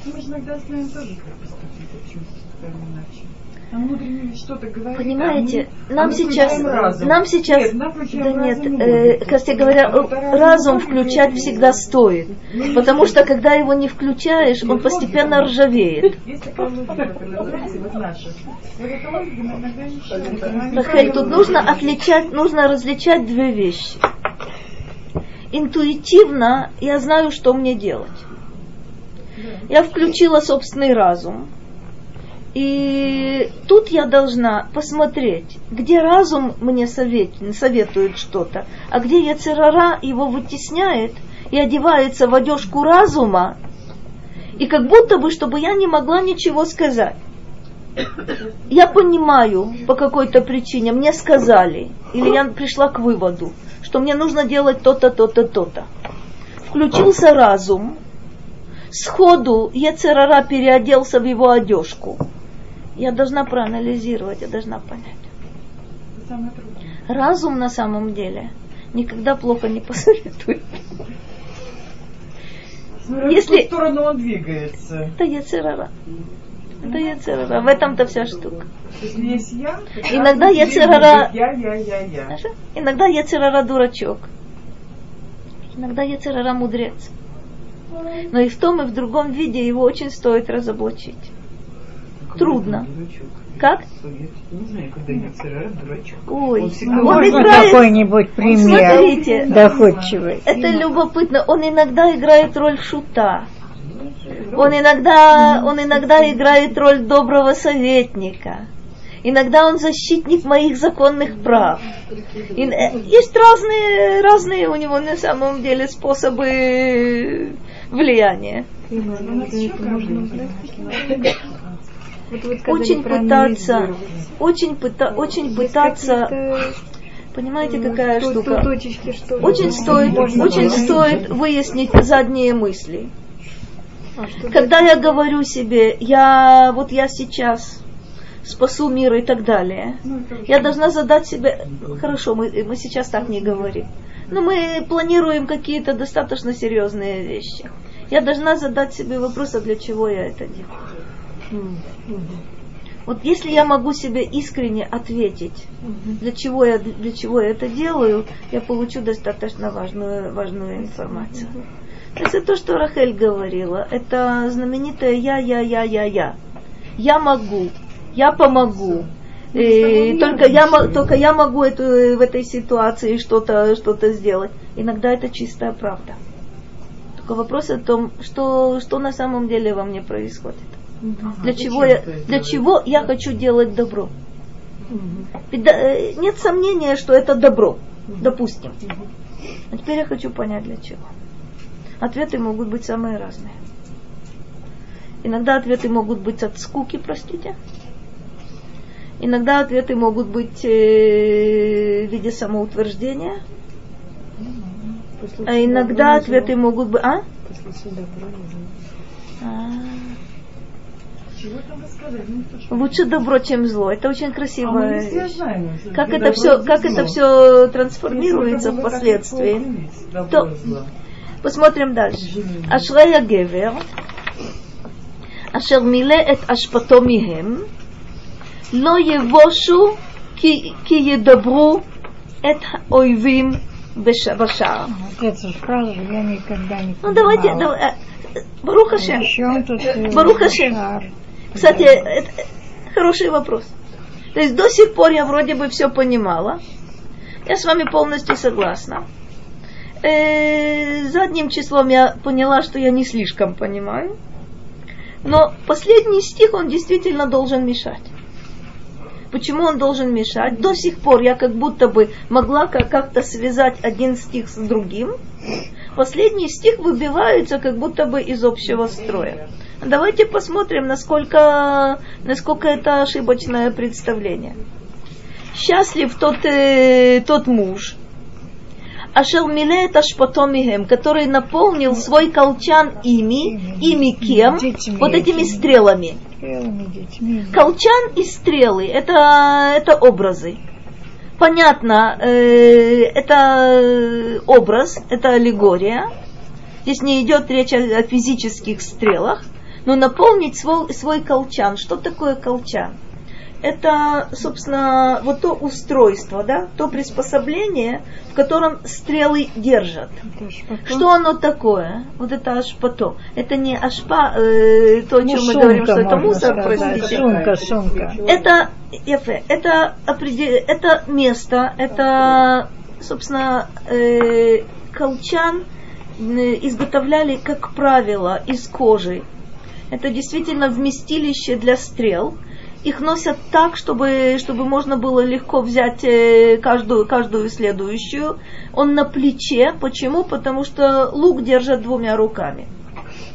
Speaker 4: Мы же иногда знаем тоже, как поступить, иначе что-то говорит.
Speaker 1: Понимаете, а нам, сейчас, нам сейчас, нет, нам да нет, э, кстати говоря, разум включать всегда стоит, потому что когда его не включаешь, он постепенно ржавеет. Рахель, тут нужно отличать, нужно различать две вещи. Интуитивно я знаю, что мне делать. Я включила собственный разум и тут я должна посмотреть, где разум мне совет, советует что-то, а где Яцерара его вытесняет и одевается в одежку разума, и как будто бы, чтобы я не могла ничего сказать. я понимаю по какой-то причине, мне сказали, или я пришла к выводу, что мне нужно делать то-то, то-то, то-то. Включился разум, сходу Ецерара переоделся в его одежку. Я должна проанализировать, я должна понять. Разум на самом деле никогда плохо не посоветует.
Speaker 4: Если... В сторону он двигается.
Speaker 1: Это Ецерара. Это Ецерара. В этом-то вся штука.
Speaker 4: Есть я,
Speaker 1: Иногда Ецерара...
Speaker 4: Я, я, я, я.
Speaker 1: Иногда Ецерара дурачок. Иногда Ецерара мудрец. Но и в том, и в другом виде его очень стоит разоблачить. Трудно. Как?
Speaker 4: Не знаю, когда Ецерара дурачок.
Speaker 1: Ой,
Speaker 2: Ну,
Speaker 1: он
Speaker 2: можно
Speaker 1: играет...
Speaker 2: какой-нибудь пример
Speaker 1: Смотрите,
Speaker 2: доходчивый?
Speaker 1: это любопытно. Он иногда играет роль шута. Он иногда, он иногда играет роль доброго советника. Иногда он защитник моих законных прав. И, э, есть разные, разные у него на самом деле способы влияния. Очень пытаться, очень, пыта, очень пытаться, понимаете, какая штука?
Speaker 3: Точечки, что ли?
Speaker 1: Очень стоит,
Speaker 3: Можно
Speaker 1: очень стоит выяснить задние мысли.
Speaker 3: А,
Speaker 1: Когда я говорю себе, я вот я сейчас спасу мир и так далее, я должна задать себе, хорошо, мы, мы сейчас так не говорим, но мы планируем какие-то достаточно серьезные вещи. Я должна задать себе вопрос, а для чего я это делаю? Вот если я могу себе искренне ответить, для чего я, для чего я это делаю, я получу достаточно важную, важную информацию. То есть это то, что Рахель говорила. Это знаменитое я, я, я, я, я. Я могу, я помогу. И только, я, только я могу эту, в этой ситуации что-то что сделать. Иногда это чистая правда. Только вопрос о том, что, что на самом деле во мне происходит. Для чего, я, для чего я хочу делать добро? Э, нет сомнения, что это добро, допустим. А теперь я хочу понять, для чего. Ответы могут быть самые разные. Иногда ответы могут быть от скуки, простите. Иногда ответы могут быть э, в виде самоутверждения. А иногда ответы могут быть... А? А.
Speaker 4: Чего там рассказать? Ну, то, что-
Speaker 1: Лучше добро, чем зло. Это очень
Speaker 4: А мы
Speaker 1: красивая
Speaker 4: все
Speaker 1: вещь.
Speaker 4: знаем, что
Speaker 1: Как
Speaker 4: где
Speaker 1: это
Speaker 4: добро,
Speaker 1: все,
Speaker 4: где
Speaker 1: как
Speaker 4: зло.
Speaker 1: это все
Speaker 4: Если
Speaker 1: трансформируется
Speaker 4: это было так
Speaker 1: впоследствии.
Speaker 4: легко определить, добро
Speaker 1: То-
Speaker 4: и зло.
Speaker 1: Посмотрим дальше.
Speaker 4: Извини.
Speaker 1: אשרי הגבר אשר מילא את אשפתו מהם, לא יבושו כי, כי ידברו את האויבים בש, בשער.
Speaker 2: Вот эту фразу я никогда не
Speaker 1: Ну давайте,
Speaker 2: понимала.
Speaker 1: давай, э, э, Кстати, это хороший вопрос. То есть до сих пор я вроде бы все понимала. Я с вами полностью согласна. Э, задним числом я поняла, что я не слишком понимаю. Но последний стих, он действительно должен мешать. Почему он должен мешать? До сих пор я как будто бы могла как- как-то связать один стих с другим. Последний стих выбивается как будто бы из общего строя. Давайте посмотрим, насколько, насколько это ошибочное представление. Счастлив тот, э, тот муж, Ашер милеет ашпатомихем, который наполнил свой колчан ими, ими кем?
Speaker 2: Детьми.
Speaker 1: Вот этими стрелами.
Speaker 2: Стрелами, детьми.
Speaker 1: Колчан и стрелы это, это образы. Понятно, э, это образ, это аллегория. Здесь не идет речь о, о физических стрелах, но наполнить свой, свой колчан. Что такое колчан? Это, собственно, вот то устройство, да, то приспособление, в котором стрелы держат. Что оно такое? Вот это ашпато. Это не ашпа, э, то, о
Speaker 2: Ну,
Speaker 1: чем мы
Speaker 2: сумка,
Speaker 1: говорим, что это мусор,
Speaker 2: сказать.
Speaker 1: простите.
Speaker 2: Сумка, сумка.
Speaker 1: Это, это, это место, это, собственно, э, колчан э, изготовляли, как правило, из кожи. Это действительно вместилище для стрел. Их носят так, чтобы, чтобы можно было легко взять э, каждую, каждую следующую. Он на плече. Почему? Потому что лук держат двумя руками.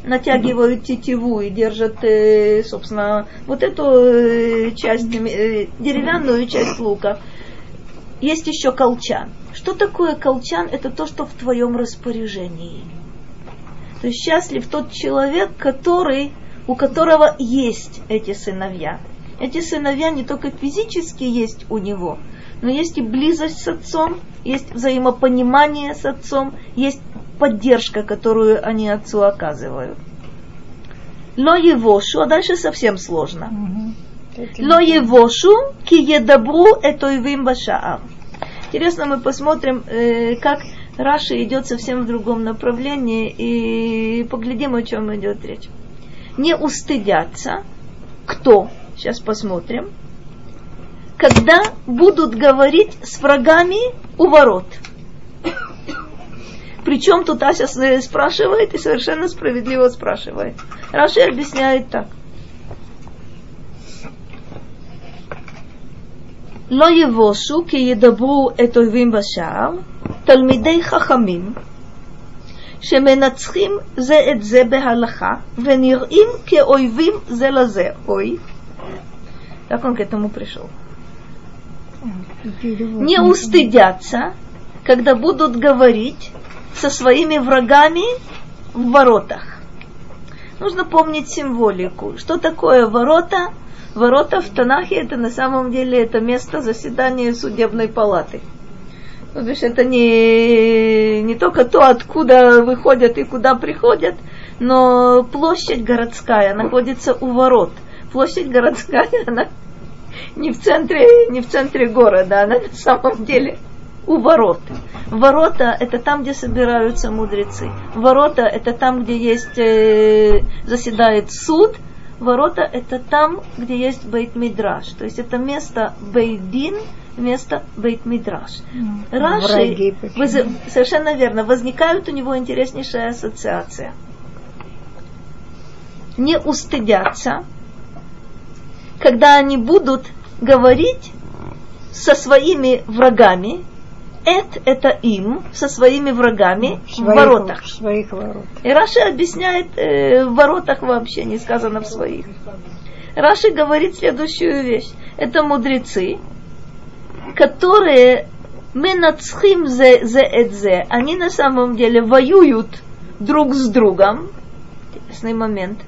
Speaker 1: натягивают тетиву и держат, э, собственно, вот эту э, часть, деревянную часть лука. Есть еще колчан. Что такое колчан? Это то, что в твоем распоряжении. То есть счастлив тот человек, который, у которого есть эти сыновья. Эти сыновья не только физически есть у него, но есть и близость с отцом, есть взаимопонимание с отцом, есть поддержка, которую они отцу оказывают. Ло евошу, а дальше совсем сложно. Ло евошу, ки едабру этойвим башаам. Интересно, мы посмотрим, э, как Раша идет совсем в другом направлении и поглядим, о чем идет речь. Не устыдятся, кто, сейчас посмотрим, когда будут говорить с врагами у ворот. Причем тут Ася спрашивает и совершенно справедливо спрашивает. Раши объясняет так. לא יבושו כי ידברו את אויבים בשער, תלמידי חכמים, שמנצחים זה את זה בהלכה, ונראים כאויבים זה לזה. אוי, как он к этому пришел? Не устыдятся, когда будут говорить со своими врагами в воротах. Нужно помнить символику. Что такое ворота? Ворота в Танахе это на самом деле это место заседания судебной палаты. Ну, то есть это не, не только то, откуда выходят и куда приходят, но площадь городская находится у ворот. Площадь городская, она не в центре, не в центре города, она на самом деле у ворот. Ворота – это там, где собираются мудрецы. Ворота – это там, где есть, э, заседает суд. Ворота – это там, где есть бейт-мидраш. То есть это место бейдин, место бейт-мидраш. Раши, воз, совершенно верно, возникает у него интереснейшая ассоциация. Не устыдятся, когда они будут говорить со своими врагами, Эт – это им со своими врагами в, своих, в воротах.
Speaker 2: В своих воротах.
Speaker 1: И Раши объясняет, э, в воротах вообще не сказано в своих. Раши говорит следующую вещь. Это мудрецы, которые мы нацхим зе, зе эт зе. Они на самом деле воюют друг с другом. Интересный момент.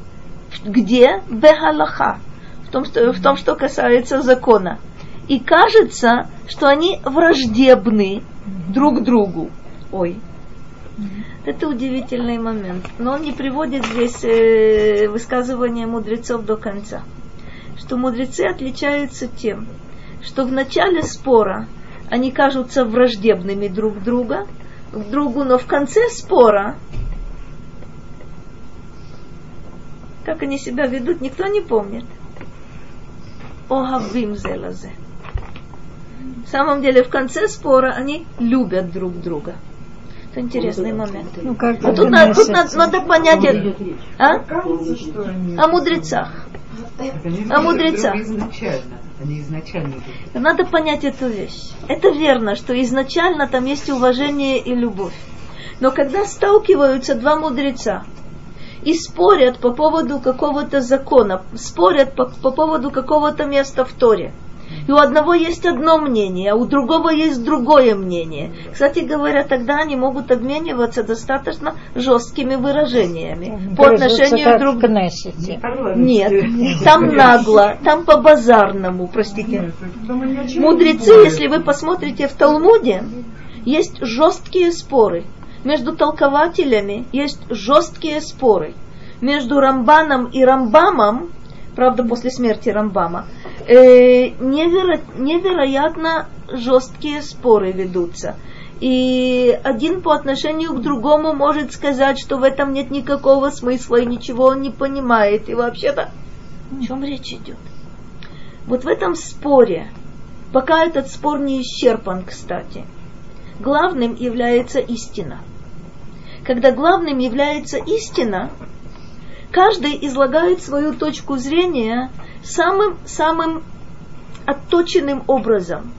Speaker 1: Где? Бехалаха. В том, что, в том, что касается закона и кажется, что они враждебны друг другу. Ой, это удивительный момент. Но он не приводит здесь э, высказывания мудрецов до конца. Что мудрецы отличаются тем, что в начале спора они кажутся враждебными друг друга, к другу, но в конце спора как они себя ведут, никто не помнит. Огавим зелазе. В самом деле, в конце спора они любят друг друга. Это интересный момент.
Speaker 2: Ну, как
Speaker 1: а тут, надо, тут надо, надо понять, а? О мудрецах. О мудрецах.
Speaker 5: Они изначально.
Speaker 1: Надо понять эту вещь. Это верно, что изначально там есть уважение и любовь. Но когда сталкиваются два мудреца и спорят по поводу какого-то закона, спорят по, по поводу какого-то места в Торе, и у одного есть одно мнение, а у другого есть другое мнение. Кстати говоря, тогда они могут обмениваться достаточно жесткими выражениями по отношению друг к другу. Нет, там нагло, там по-базарному, простите. Мудрецы, если вы посмотрите в Талмуде, есть жесткие споры. Между толкователями есть жесткие споры. Между Рамбаном и Рамбамом правда, после смерти Рамбама, э, неверо, невероятно жесткие споры ведутся. И один по отношению к другому может сказать, что в этом нет никакого смысла и ничего он не понимает. И вообще-то, о чем речь идет? Вот в этом споре, пока этот спор не исчерпан, кстати, главным является истина. Когда главным является истина, каждый излагает свою точку зрения самым-самым отточенным образом.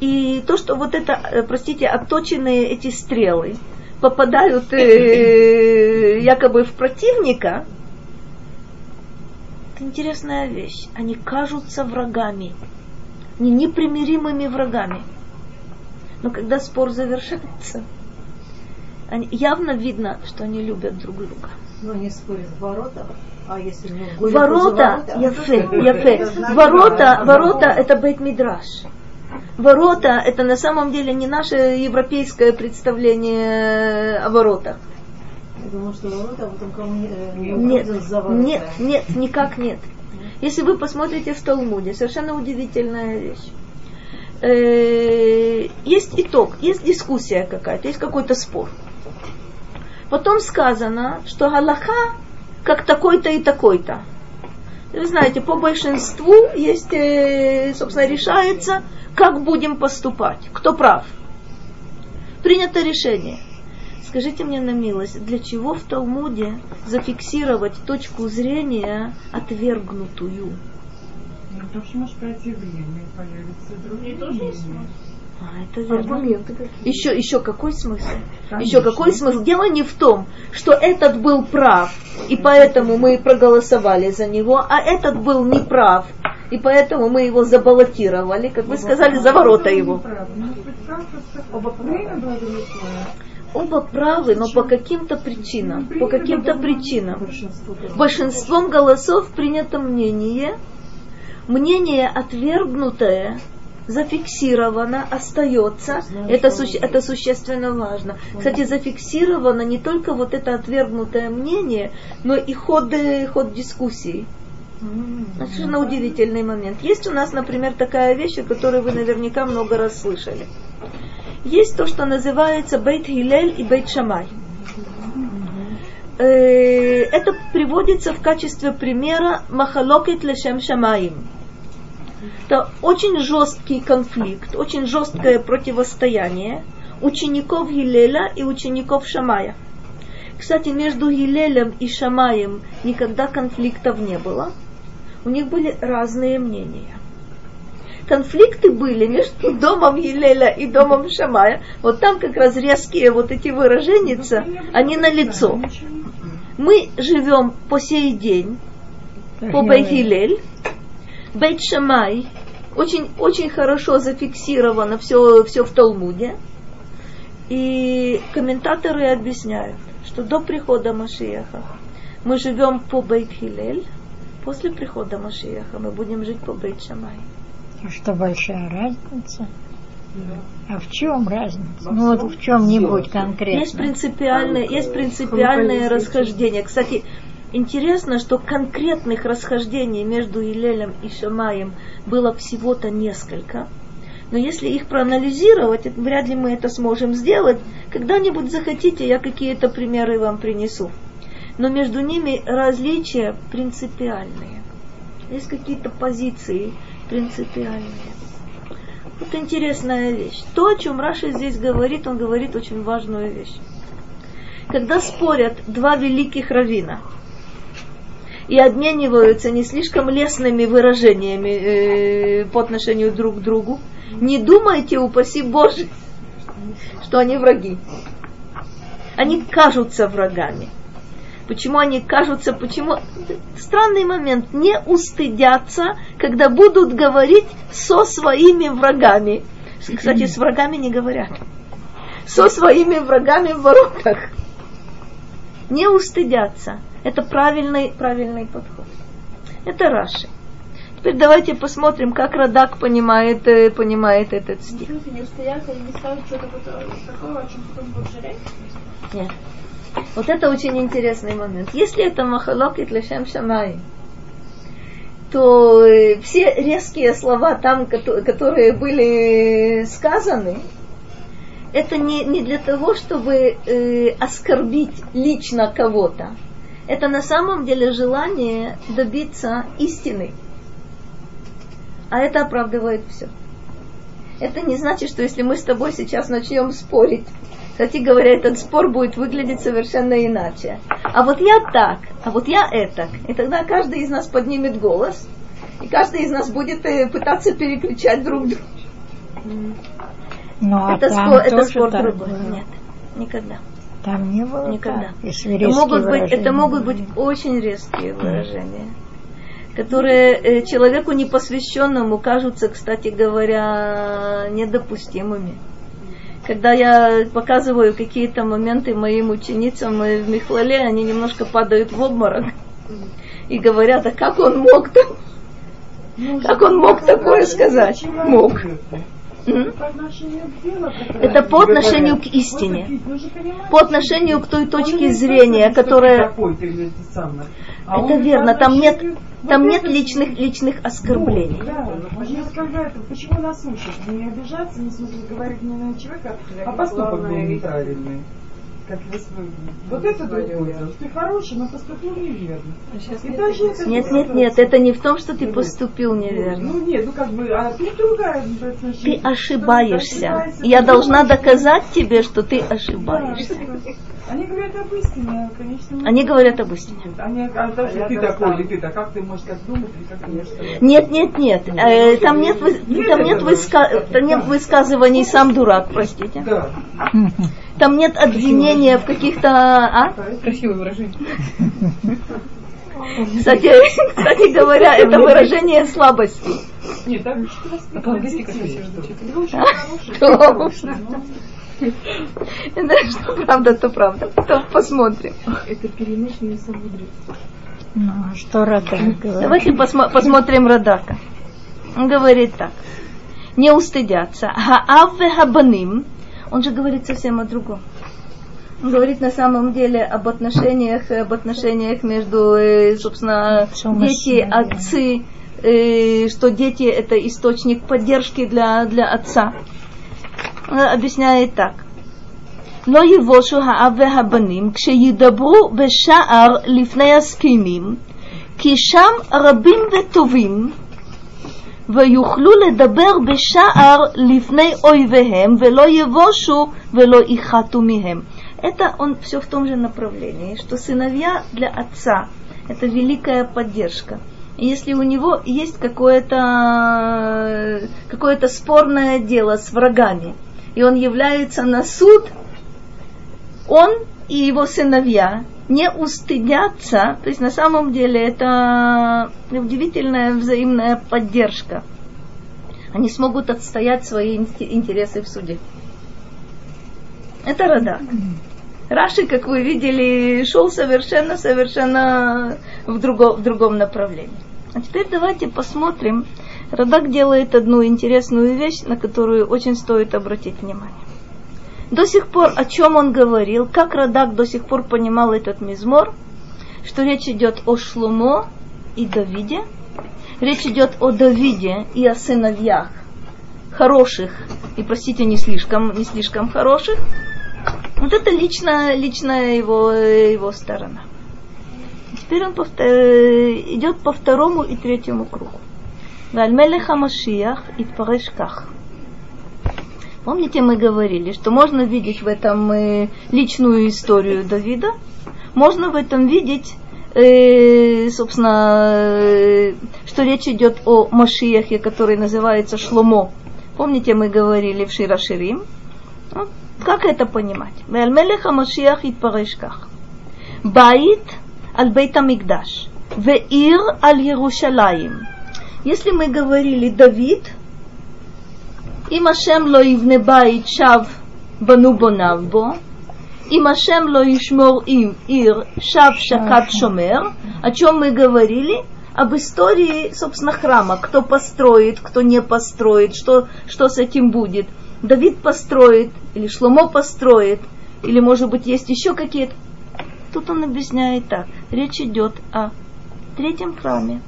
Speaker 1: И то, что вот это, э, простите, отточенные эти стрелы, попадают э, якобы в противника, это интересная вещь. Они кажутся врагами, не непримиримыми врагами. Но когда спор завершается, они, явно видно, что они любят друг друга.
Speaker 2: Но они спорят в воротах. А если не
Speaker 1: Ворота, яфе, яфе. Ворота, ворота это бейт мидраш. Ворота это на самом деле не наше европейское представление о воротах.
Speaker 2: Я думала, что ворота, а потом кому не, не
Speaker 1: Нет,
Speaker 2: ворота.
Speaker 1: нет, нет, никак нет. Если вы посмотрите в Талмуде, совершенно удивительная вещь. Э, Есть итог, есть дискуссия какая-то, есть какой-то спор. Потом сказано, что Галаха как такой-то и такой-то. Вы знаете, по большинству есть, э, собственно, решается, как будем поступать, кто прав. Принято решение. Скажите мне на милость, для чего в Талмуде зафиксировать точку зрения отвергнутую?
Speaker 4: Ну, Потому что может пройти время и появятся другие мнения.
Speaker 1: А, это верно.
Speaker 2: Аргументы какие?
Speaker 1: Еще, еще какой смысл?
Speaker 4: Конечно.
Speaker 1: Еще какой смысл? Дело не в том, что этот был прав, и поэтому мы проголосовали за него, а этот был неправ, и поэтому мы его забаллотировали, как вы сказали, за ворота его. Оба правы, но по каким-то причинам. По каким-то причинам. Большинством голосов принято мнение, мнение отвергнутое зафиксировано, остается. Это, суще- это существенно важно. Кстати, зафиксировано не только вот это отвергнутое мнение, но и ход, ход дискуссии. Совершенно удивительный момент. Есть у нас, например, такая вещь, о которой вы наверняка много раз слышали. Есть то, что называется Бейт Хилель и Бейт Шамай. Э, Это приводится в качестве примера Махалокет Лешем Шамаим. Это очень жесткий конфликт, очень жесткое противостояние учеников Гилеля и учеников Шамая. Кстати, между Гилелем и Шамаем никогда конфликтов не было. У них были разные мнения. Конфликты были между домом Гилеля и домом Шамая. Вот там как раз резкие вот эти выражения, они на лицо. Мы живем по сей день по Бейт-Хилель. Бейт Шамай очень, очень хорошо зафиксировано все, все в Талмуде. И комментаторы объясняют, что до прихода Машиеха мы живем по Бейт Хилель, после прихода Машиеха мы будем жить по Бейт Шамай.
Speaker 2: А что большая разница? А в чем разница? Ну вот в чем-нибудь конкретно.
Speaker 1: Есть принципиальное, есть принципиальное расхождение. Кстати, интересно, что конкретных расхождений между Илелем и Шамаем было всего-то несколько. Но если их проанализировать, вряд ли мы это сможем сделать. Когда-нибудь захотите, я какие-то примеры вам принесу. Но между ними различия принципиальные. Есть какие-то позиции принципиальные. Вот интересная вещь. То, о чем Раша здесь говорит, он говорит очень важную вещь. Когда спорят два великих равина и обмениваются не слишком лестными выражениями э, по отношению друг к другу, не думайте, упаси Боже, что они враги. Они кажутся врагами. Почему они кажутся, почему... Странный момент. Не устыдятся, когда будут говорить со своими врагами. Кстати, с врагами не говорят. Со своими врагами в воротах. Не устыдятся. Это правильный, правильный подход. Это Раши. Теперь давайте посмотрим, как Радак понимает, э, понимает этот стих.
Speaker 3: Будут жалеть.
Speaker 1: Нет. Вот это очень интересный момент. Если это махалокит лешем шамай, то э, все резкие слова там, кото- которые были сказаны, это не, не для того, чтобы э, оскорбить лично кого-то. Это на самом деле желание добиться истины. А это оправдывает все. Это не значит, что если мы с тобой сейчас начнем спорить, кстати говоря, этот спор будет выглядеть совершенно иначе. А вот я так, а вот я это. И тогда каждый из нас поднимет голос, и каждый из нас будет э, пытаться переключать друг друга.
Speaker 2: Ну а
Speaker 1: это спор, это спор другой. Нет, никогда.
Speaker 2: Там не было
Speaker 1: Никогда.
Speaker 2: так, если
Speaker 1: Это могут, быть,
Speaker 2: выражения
Speaker 1: это могут быть очень резкие выражения, которые э, человеку непосвященному кажутся, кстати говоря, недопустимыми. Когда я показываю какие-то моменты моим ученицам в Михлале, они немножко падают в обморок и говорят, а как он мог так? Как он мог такое сказать? Мог. Это по отношению к истине. По отношению к той точке зрения, которая...
Speaker 4: А
Speaker 1: Это верно, там нет, там нет личных, личных оскорблений.
Speaker 4: Да, я сказала, почему нас учат? Не обижаться, не в смысле говорить не на человека, а поступок был неправильный. Как если- вот это другое. Ты хороший, но поступил неверно. И даже это
Speaker 1: Нет,
Speaker 4: не
Speaker 1: нет, нет, это не в том, что ты поступил неверно.
Speaker 4: Ну нет, ну как бы, а тут другая ну,
Speaker 1: Ты ошибаешься.
Speaker 4: Ошибаешься,
Speaker 1: Я
Speaker 4: ты
Speaker 1: должна
Speaker 4: думаешь,
Speaker 1: доказать тебе, что ты
Speaker 4: Да,
Speaker 1: ошибаешься.
Speaker 4: Они говорят об истине, а, конечно.
Speaker 1: Они говорят об истине.
Speaker 4: Они, а даже ты такой, или ты так, как ты можешь так думать, или как ты можешь?
Speaker 1: Нет, нет, нет. Э, там нет, вы- там нет, выска- там нет высказываний сам дурак, простите.
Speaker 4: Да.
Speaker 1: Там нет обвинения в каких-то... А?
Speaker 3: Красивое выражение.
Speaker 1: Кстати, кстати говоря, это выражение слабости.
Speaker 4: Нет, так
Speaker 3: А по-английски как красиво звучит.
Speaker 4: Хороший.
Speaker 1: Это что правда, то правда. То посмотрим.
Speaker 3: Это переносные самудры.
Speaker 2: Ну, а что Радак говорит?
Speaker 1: Давайте посмо- посмотрим Радака. Он говорит так. Не устыдятся. Хаав хабаним Он же говорит совсем о другом. Он говорит на самом деле об отношениях, об отношениях между, э, собственно,
Speaker 2: Отцом и
Speaker 1: дети,
Speaker 2: сыном.
Speaker 1: отцы, э, что дети это источник поддержки для, для отца. Он объясняет так. לא יבושו האב והבנים כשידברו בשער לפני הזקנים, כי שם רבים וטובים, ויוכלו לדבר בשער לפני אויביהם, ולא יבושו ולא יחתו מהם. Это он все в том же направлении, что сыновья для отца – это великая поддержка. И если у него есть какое-то какое спорное дело с врагами, и он является на суд, он и его сыновья не устыдятся, то есть на самом деле это удивительная взаимная поддержка. Они смогут отстоять свои ин- интересы в суде. Это Радак. Раши, как вы видели, шел совершенно-совершенно в, друго- в другом направлении. А теперь давайте посмотрим. Радак делает одну интересную вещь, на которую очень стоит обратить внимание. До сих пор о чем он говорил, как Радак до сих пор понимал этот мизмор, что речь идет о Шлумо и Давиде, речь идет о Давиде и о сыновьях хороших и, простите, не слишком, не слишком хороших. Вот это личная, личная его, его сторона. Теперь он повтор- э, идет по второму и третьему кругу. Вальмелеха Машиях и Ках. Помните, мы говорили, что можно видеть в этом э, личную историю Давида, можно в этом видеть, э, собственно, э, что речь идет о Машиахе, который называется Шломо. Помните, мы говорили в Широширим? Ну, как это понимать? Вальмелеха Машиях и Ках. Баит аль бейт Амигдаш. Веир аль Ярушалаим. Если мы говорили Давид, אם השם לא יבנה בית שב בנו בוניו בו, אם השם לא ישמור им עיר шав шакат шомер, о чем мы говорили, об истории, собственно, храма, кто построит, кто не построит, что, что с этим будет. Давид построит, или Шломо построит, или, может быть, есть еще какие-то. Тут он объясняет так. Речь идет о третьем храме,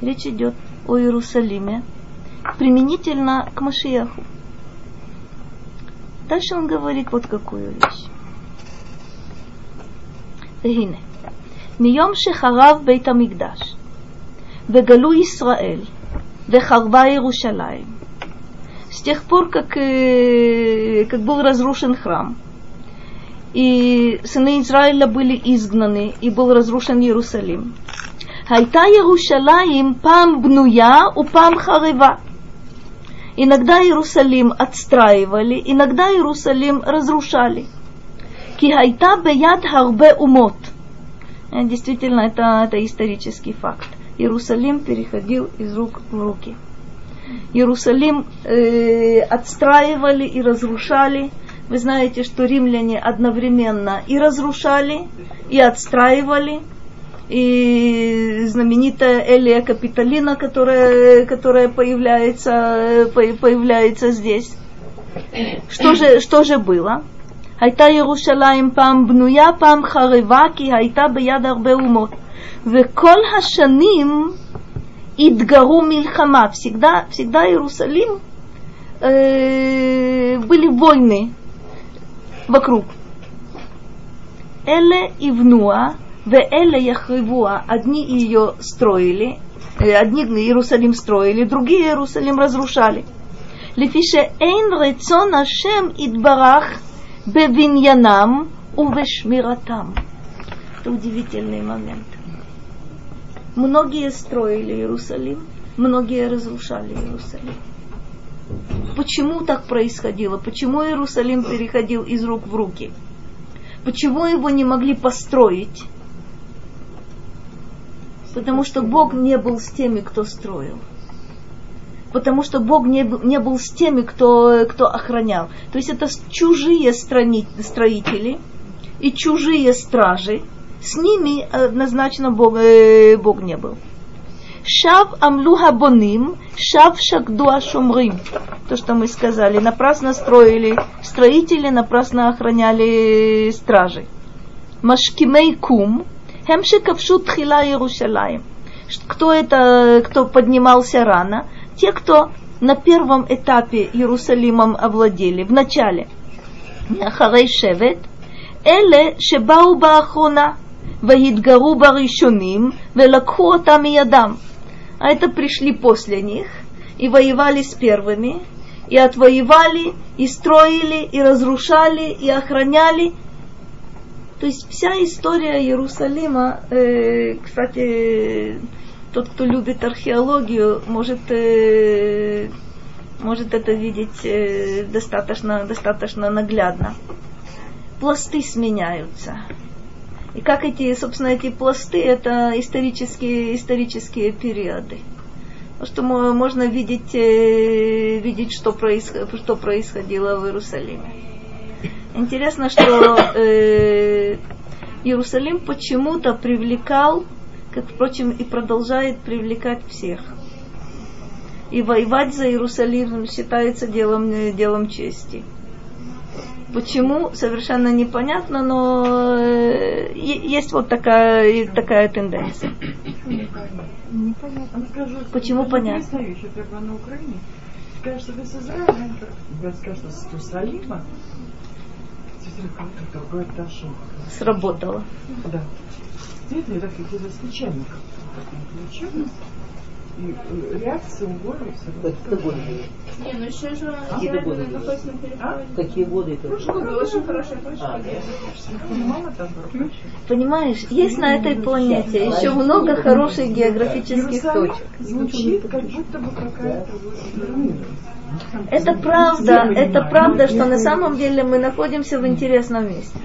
Speaker 1: речь идет о Иерусалиме, применительно к Машияху. Дальше он говорит вот какую вещь. והנה, מיום שחרב בית המקדש, וגלו ישראל, וחרבה ירושלים, с тех пор, как, э, как был разрушен храм, и сыны Израиля были изгнаны, и был разрушен Иерусалим. הייתה ירושלים פעם בנויה ופעם חרבה. Иногда Иерусалим отстраивали, иногда Иерусалим разрушали. ки хайта беяд харбе умот. Э, Действительно, это, это исторический факт. Иерусалим переходил из рук в руки. Иерусалим э, отстраивали и разрушали. Вы знаете, что римляне одновременно и разрушали, и отстраивали И знаменитая Элия Капитолина, которая, которая появляется, э, по- появляется здесь. Что же, что же было? הייתה ירושלים פעם בנויה, פעם חרבה, כי הייתה ביד הרבה אומות. וכל השנים התגרו מלחמה. Всегда, всегда Иерусалим э, были войны вокруг. Эле Ивнуа, Веэле Яхривуа, одни ее строили, э, одни Иерусалим строили, другие Иерусалим разрушали. Лефише эйн рецон Ашем идбарах бевиньянам увешмиратам. Это удивительный момент. Многие строили Иерусалим, многие разрушали Иерусалим. Почему так происходило? Почему Иерусалим переходил из рук в руки? Почему его не могли построить? Потому что Бог не был с теми, кто строил. Потому что Бог не, был- не был с теми, кто, кто охранял. То есть это чужие страни- строители и чужие стражи. С ними однозначно Бог, э, Бог не был. Шав амлу хабоним, шав шагду ашумрим. То, что мы сказали, напрасно строили строители, напрасно охраняли стражи. Машкимей кум, Хем шикавшу тхила Иерусалим. Кто это, кто поднимался рано? Те, кто на первом этапе Иерусалимом овладели, в начале. Ахарей шевет. Эле шебау баахона. ваидгару баришуним, Велакху там ядам. А это пришли после них и воевали с первыми, и отвоевали, и строили, и разрушали, и охраняли, то есть вся история Иерусалима, э, кстати, тот, кто любит археологию, может, э, может это видеть э, достаточно, достаточно наглядно. Пласты сменяются. И как эти, собственно, эти пласты, это исторические, исторические периоды. Что мо- можно видеть, э, видеть что, происход- что происходило в Иерусалиме. Интересно, что э, Иерусалим почему-то привлекал, как, впрочем, и продолжает привлекать всех. И воевать за Иерусалим считается делом, э, делом чести. Почему, совершенно непонятно, но э, есть вот такая, такая тенденция.
Speaker 2: Непонятно.
Speaker 1: Почему понятно?
Speaker 4: Скажешь, что ты с Израиля, скажет, что с Иерусалима,
Speaker 1: Сработало.
Speaker 4: Да. Действительно, так какие-то случайно как-то. И э, реакция у Голи
Speaker 5: Какой
Speaker 3: Не, ну еще же
Speaker 5: Какие
Speaker 3: Израиль
Speaker 5: годы
Speaker 3: находится на
Speaker 4: А?
Speaker 3: переходе.
Speaker 5: Какие годы это?
Speaker 3: Прошлый год очень хорошая точка.
Speaker 5: А,
Speaker 4: была.
Speaker 1: Понимаешь, есть на этой планете еще много хороших географических точек.
Speaker 4: звучит, как будто бы какая-то вот...
Speaker 1: Это правда, это правда, что на самом деле мы находимся в интересном месте.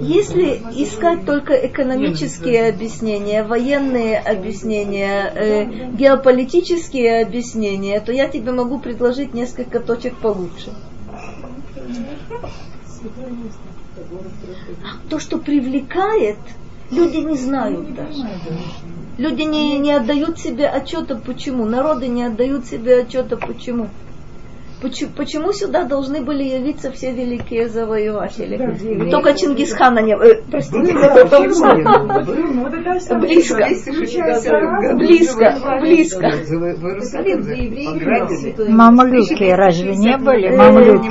Speaker 1: Если искать только экономические объяснения, военные объяснения, э, геополитические объяснения, то я тебе могу предложить несколько точек получше. То, что привлекает, люди не знают даже. Люди не, не отдают себе отчета, почему. Народы не отдают себе отчета, почему. Почему, почему сюда должны были явиться все великие завоеватели? Только Чингисхана не... э, простите.
Speaker 4: Ну,
Speaker 1: Близко. Близко, близко.
Speaker 2: Мамлюки разве не были?
Speaker 1: Э,
Speaker 2: Мамлюки.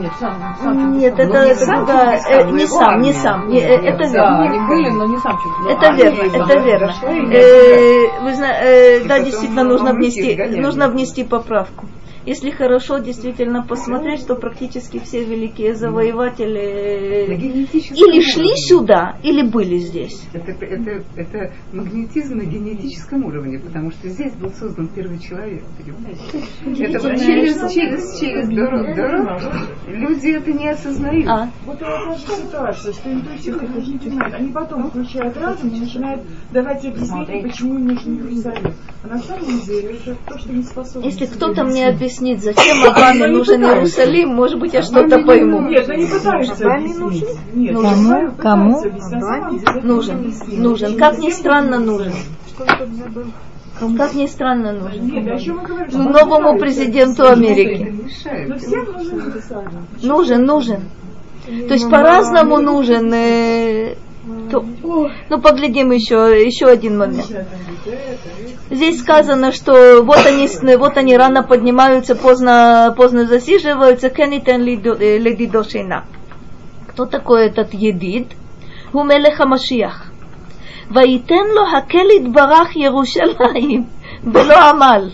Speaker 5: Нет, сам, сам
Speaker 1: Нет, это, это другая. э, Не сам, не сам. не, э, Это верно.
Speaker 5: они были, но не сам чуть
Speaker 1: Это верно, это верно. Э, Вы да, действительно нужно внести, нужно внести поправку. Если хорошо действительно посмотреть, что практически все великие завоеватели или шли сюда, или были здесь.
Speaker 6: Это, это, это магнетизм на генетическом уровне, потому что здесь был создан первый человек, Это вот через, через, через дорогу, дорогу люди это не осознают. А?
Speaker 4: Вот это ситуация, что интуитивно это не понимают. Они потом включают разум и начинают давать объяснение, почему нужен Иерусалим. А на самом деле это то, что не способны.
Speaker 1: Если кто-то мне объяснит, зачем Обаме нужен Иерусалим, может быть, я что-то пойму.
Speaker 4: Нет, они пытаются объяснить. Нет,
Speaker 2: кому? Кому?
Speaker 1: Нужен. Нужен. Как ни странно, нужен. Как ни странно, нужен. Новому президенту Америки. Нужен, нужен. То есть по-разному нужен. Э, то, ну, поглядим еще, еще один момент. Здесь сказано, что вот они, вот они рано поднимаются, поздно, поздно засиживаются. Кенитен ледидо шейна. Кто такой этот едид? Хумелеха Машиях. ויתן לו הקל יתברך ירושלים בלא עמל.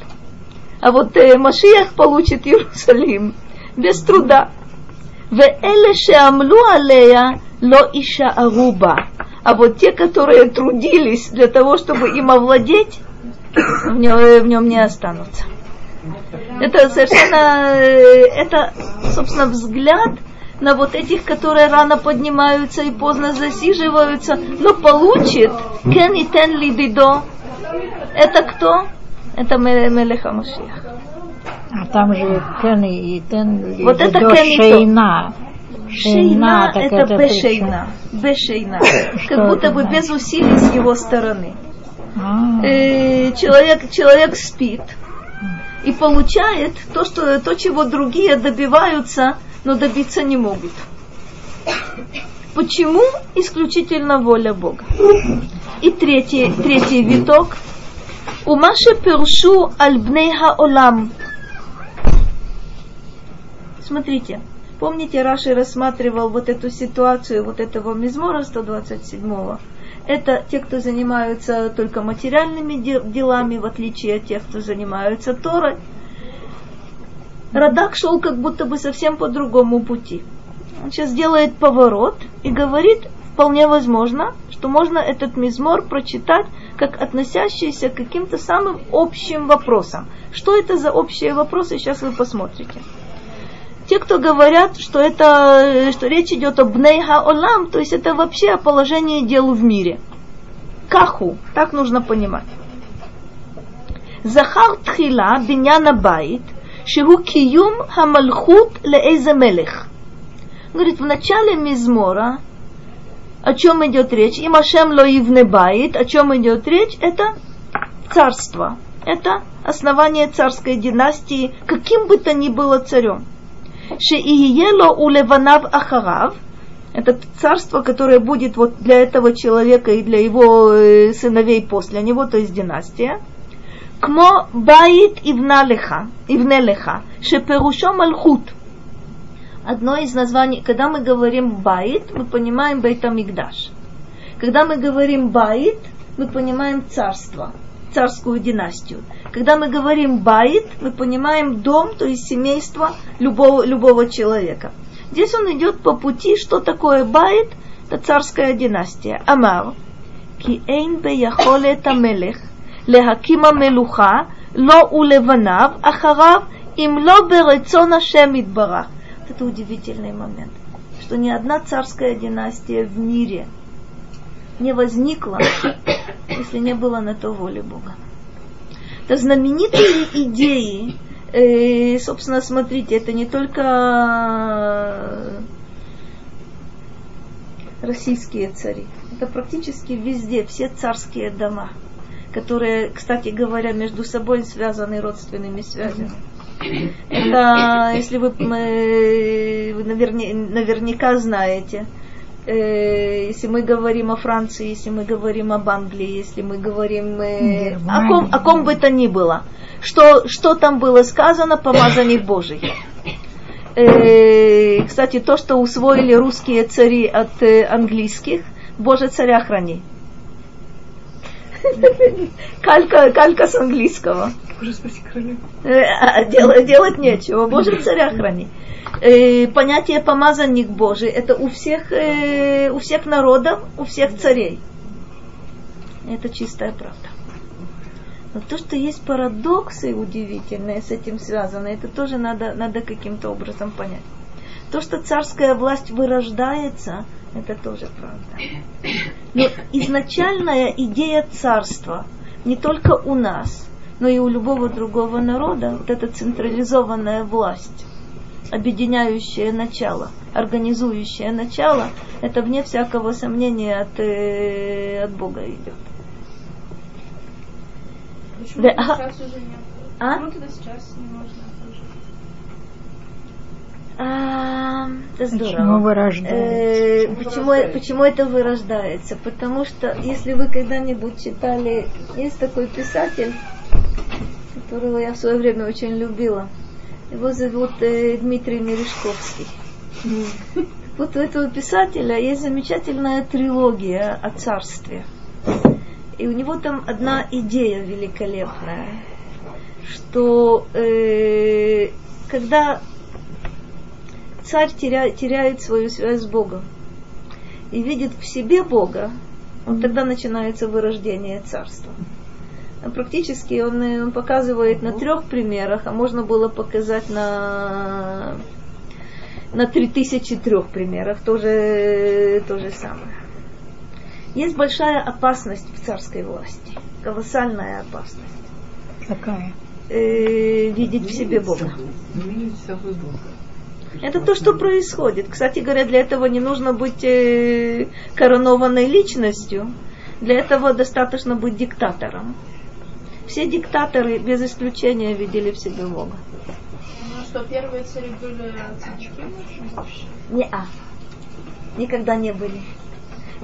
Speaker 1: А вот э, Машиях получит Иерусалим без труда. ואלה שעמלו עליה но иша агуба. А вот те, которые трудились для того, чтобы им овладеть, в нем, э, не останутся. Это совершенно, э, это, собственно, взгляд на вот этих, которые рано поднимаются и поздно засиживаются, но получит Кен и Тен Лидидо. Это кто? Это Мелеха
Speaker 2: А там же Кен и Тен Лидидо
Speaker 1: вот это Шейна. Шейна, это, это бешейна. Бешейна. Как будто бы без усилий с его стороны. А. Э, человек, человек спит и получает то, что, то, чего другие добиваются – но добиться не могут. Почему? Исключительно воля Бога. И третий, третий виток. Умаше першу альбнейха олам. Смотрите, помните, Раши рассматривал вот эту ситуацию, вот этого мизмора 127-го. Это те, кто занимаются только материальными делами, в отличие от тех, кто занимаются Торой. Радак шел как будто бы совсем по другому пути. Он сейчас делает поворот и говорит, вполне возможно, что можно этот мизмор прочитать как относящийся к каким-то самым общим вопросам. Что это за общие вопросы, сейчас вы посмотрите те, кто говорят, что, это, что речь идет о בני העולם, то есть это вообще о положении дел в мире. כך הוא, так нужно понимать. זכר תחילה בניין הבית, שהוא קיום המלכות לאיזה מלך. Говорит, в начале Мизмора, о чем идет речь, אם השם לא יבנה בית, о чем идет речь, это царство, это основание царской династии, каким бы то ни было царем. Шеиело улеванав ахарав. Это царство, которое будет вот для этого человека и для его э, сыновей после него, то есть династия. Кмо баит ивналеха, ивнелеха, шеперушо малхут. Одно из названий, когда мы говорим баит, мы понимаем бейтамигдаш. Когда мы говорим בית, мы понимаем царство царскую династию. Когда мы говорим בית, мы понимаем дом, то есть семейство любого, любого человека. Здесь он идет по пути, что такое בית, это царская династия. אמר, כי אין ביכולת המלך, להקים המלוכה, לו ולבניו, אחריו, אם לא ברצון השם יתברך. Это удивительный момент, что ни одна царская династия в мире – не возникла, если не было на то воли Бога. Это знаменитые идеи, э, собственно, смотрите, это не только российские цари, это практически везде, все царские дома – которые, кстати говоря, между собой связаны родственными связями. Это, если вы, вы наверня, наверняка знаете, э, если мы говорим о Франции, если мы говорим об Англии, если мы говорим э, о, ком, о ком бы то ни было, что, что там было сказано, помазанник Божий. Э, кстати, то, что усвоили русские цари от э, английских, Боже, царя храни. Калька, калька с английского.
Speaker 3: Короля.
Speaker 1: Э, а делать, делать нечего. Боже, царя храни. Э, понятие помазанник Божий это у всех, э, у всех народов, у всех царей. Это чистая правда. Но то, что есть парадоксы удивительные с этим связаны, это тоже надо, надо каким-то образом понять. То, что царская власть вырождается, это тоже правда. Но изначальная идея царства не только у нас, но и у любого другого народа, вот эта централизованная власть, объединяющее начало, организующее начало, это вне всякого сомнения от, э, от Бога идет.
Speaker 7: Почему
Speaker 1: Да,
Speaker 7: тогда
Speaker 1: а-
Speaker 7: сейчас уже нет?
Speaker 1: А?
Speaker 7: Почему тогда сейчас не можно?
Speaker 1: А, это
Speaker 2: Почему
Speaker 1: здорово.
Speaker 2: вырождается?
Speaker 1: Э, почему, почему это вырождается? Потому что, если вы когда-нибудь читали, есть такой писатель, которого я в свое время очень любила. Его зовут э, Дмитрий Мережковский. Вот у этого писателя есть замечательная трилогия о царстве. И у него там одна идея великолепная, что э, когда царь теря, теряет свою связь с Богом и видит в себе Бога, вот тогда начинается вырождение царства. А Практически он, э, он показывает на трех примерах, а можно было показать на, на 3003 примерах тоже то же самое. Есть большая опасность в царской власти, колоссальная опасность.
Speaker 2: Какая?
Speaker 1: Э, видеть в себе Бога. Это то, что происходит. Кстати говоря, для этого не нужно быть э, коронованной личностью. Для этого достаточно быть диктатором. Все диктаторы без исключения видели в себе Бога.
Speaker 7: Ну что, первые цари были царички?
Speaker 1: Не а. Никогда не были.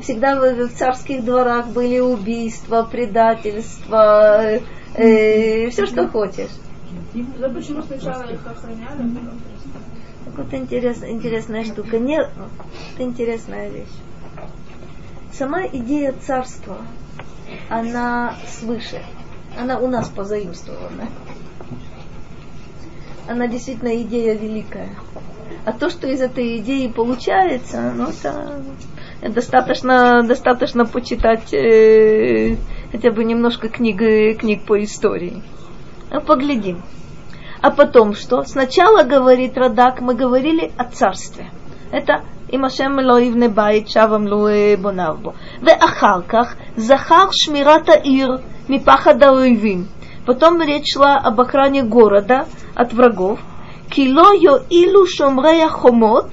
Speaker 1: Всегда в, царских дворах были убийства, предательства, э, э, все, что хочешь.
Speaker 7: Да почему сначала их охраняли, а
Speaker 1: вот интересная, интересная штука. Не, это интересная вещь. Сама идея царства, она свыше. Она у нас позаимствована. Она действительно идея великая. А то, что из этой идеи получается, ну, это достаточно, достаточно почитать э, хотя бы немножко книг, э, книг по истории. Ну, поглядим. А потом что? Сначала, говорит Радак, мы говорили о царстве Это אם השם לא יבנה בית, שבם לא אה, בוניו בו. ואחר כך זכר שמירת העיר מפחד האויבים. Потом речь шла об охране города от врагов. כי לא יועילו שומרי החומות,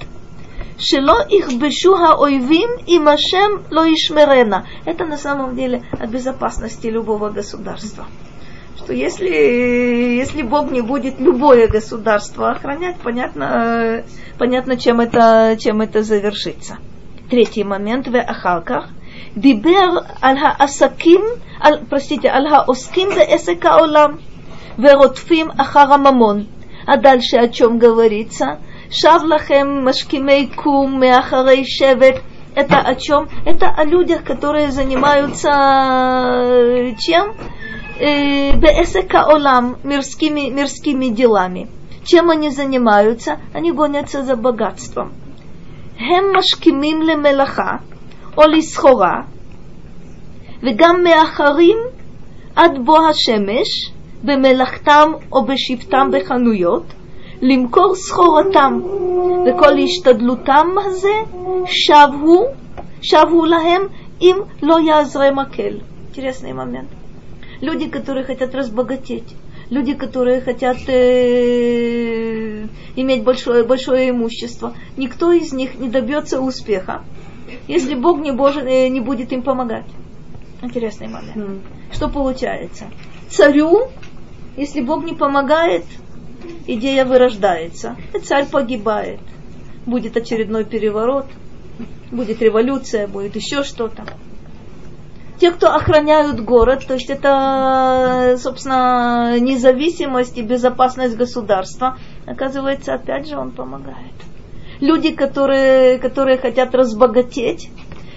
Speaker 1: שלא יכבשו האויבים אם השם לא ישמרנה. Это на самом деле о безопасности любого государства что если, если Бог не будет любое государство охранять, понятно, понятно чем, это, чем это завершится. Третий момент в Ахалках. Дибер аль асаким, ал, простите, аль оским да эсека олам, веротфим ахара мамон. А дальше о чем говорится? Шавлахем машкимей кум меахарей шевет. Это о чем? Это о людях, которые занимаются э, чем? Беэсека олам, мирскими, мирскими делами. Чем они занимаются? Они гонятся за богатством. הם משכימים למלאכה או לסחורה, וגם מאחרים עד בוא השמש במלאכתם או בשבתם בחנויות, למכור סחורתם, וכל השתדלותם הזה שבו, שבו להם אם לא יעזרי מקל. Интересный момент. Люди, которые хотят разбогатеть, люди, которые хотят э, иметь большое, большое имущество, никто из них не добьется успеха, если Бог не, боже, э, не будет им помогать. Интересный момент. Что получается? Царю, если Бог не помогает, идея вырождается, и царь погибает. Будет очередной переворот, будет революция, будет еще что-то те, кто охраняют город, то есть это, собственно, независимость и безопасность государства, оказывается, опять же, он помогает. Люди, которые, которые хотят разбогатеть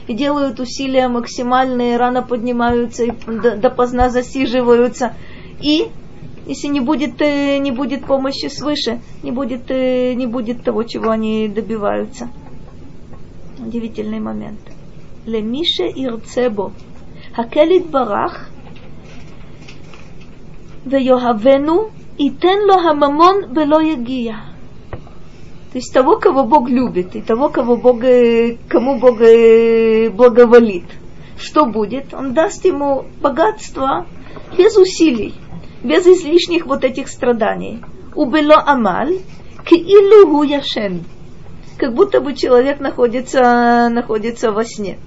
Speaker 1: и делают усилия максимальные, рано поднимаются и допоздна засиживаются, и если не будет, э, не будет помощи свыше, не будет, э, не будет того, чего они добиваются. Удивительный момент. Лемише ирцебо. Хакелит барах. Веохавену итен ло хамамон вело ягия. То есть того, кого Бог любит, и того, кого Бог, кому Бог благоволит. Что будет? Он даст ему богатство без усилий, без излишних вот этих страданий. Убело амаль, киилу яшен. Как будто бы человек находится, находится во сне.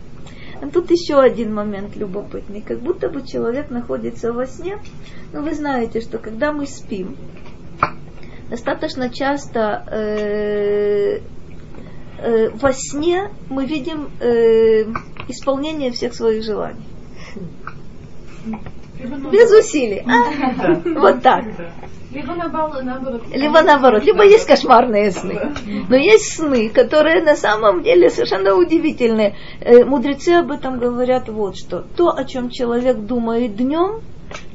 Speaker 1: А тут еще один момент любопытный. Как будто бы человек находится во сне. Но вы знаете, что когда мы спим, достаточно часто э, э, во сне мы видим э, исполнение всех своих желаний. Без усилий. А? Вот так.
Speaker 7: Либо наоборот.
Speaker 1: Либо наоборот. Либо есть кошмарные сны. Но есть сны, которые на самом деле совершенно удивительные. Э, мудрецы об этом говорят вот что. То, о чем человек думает днем,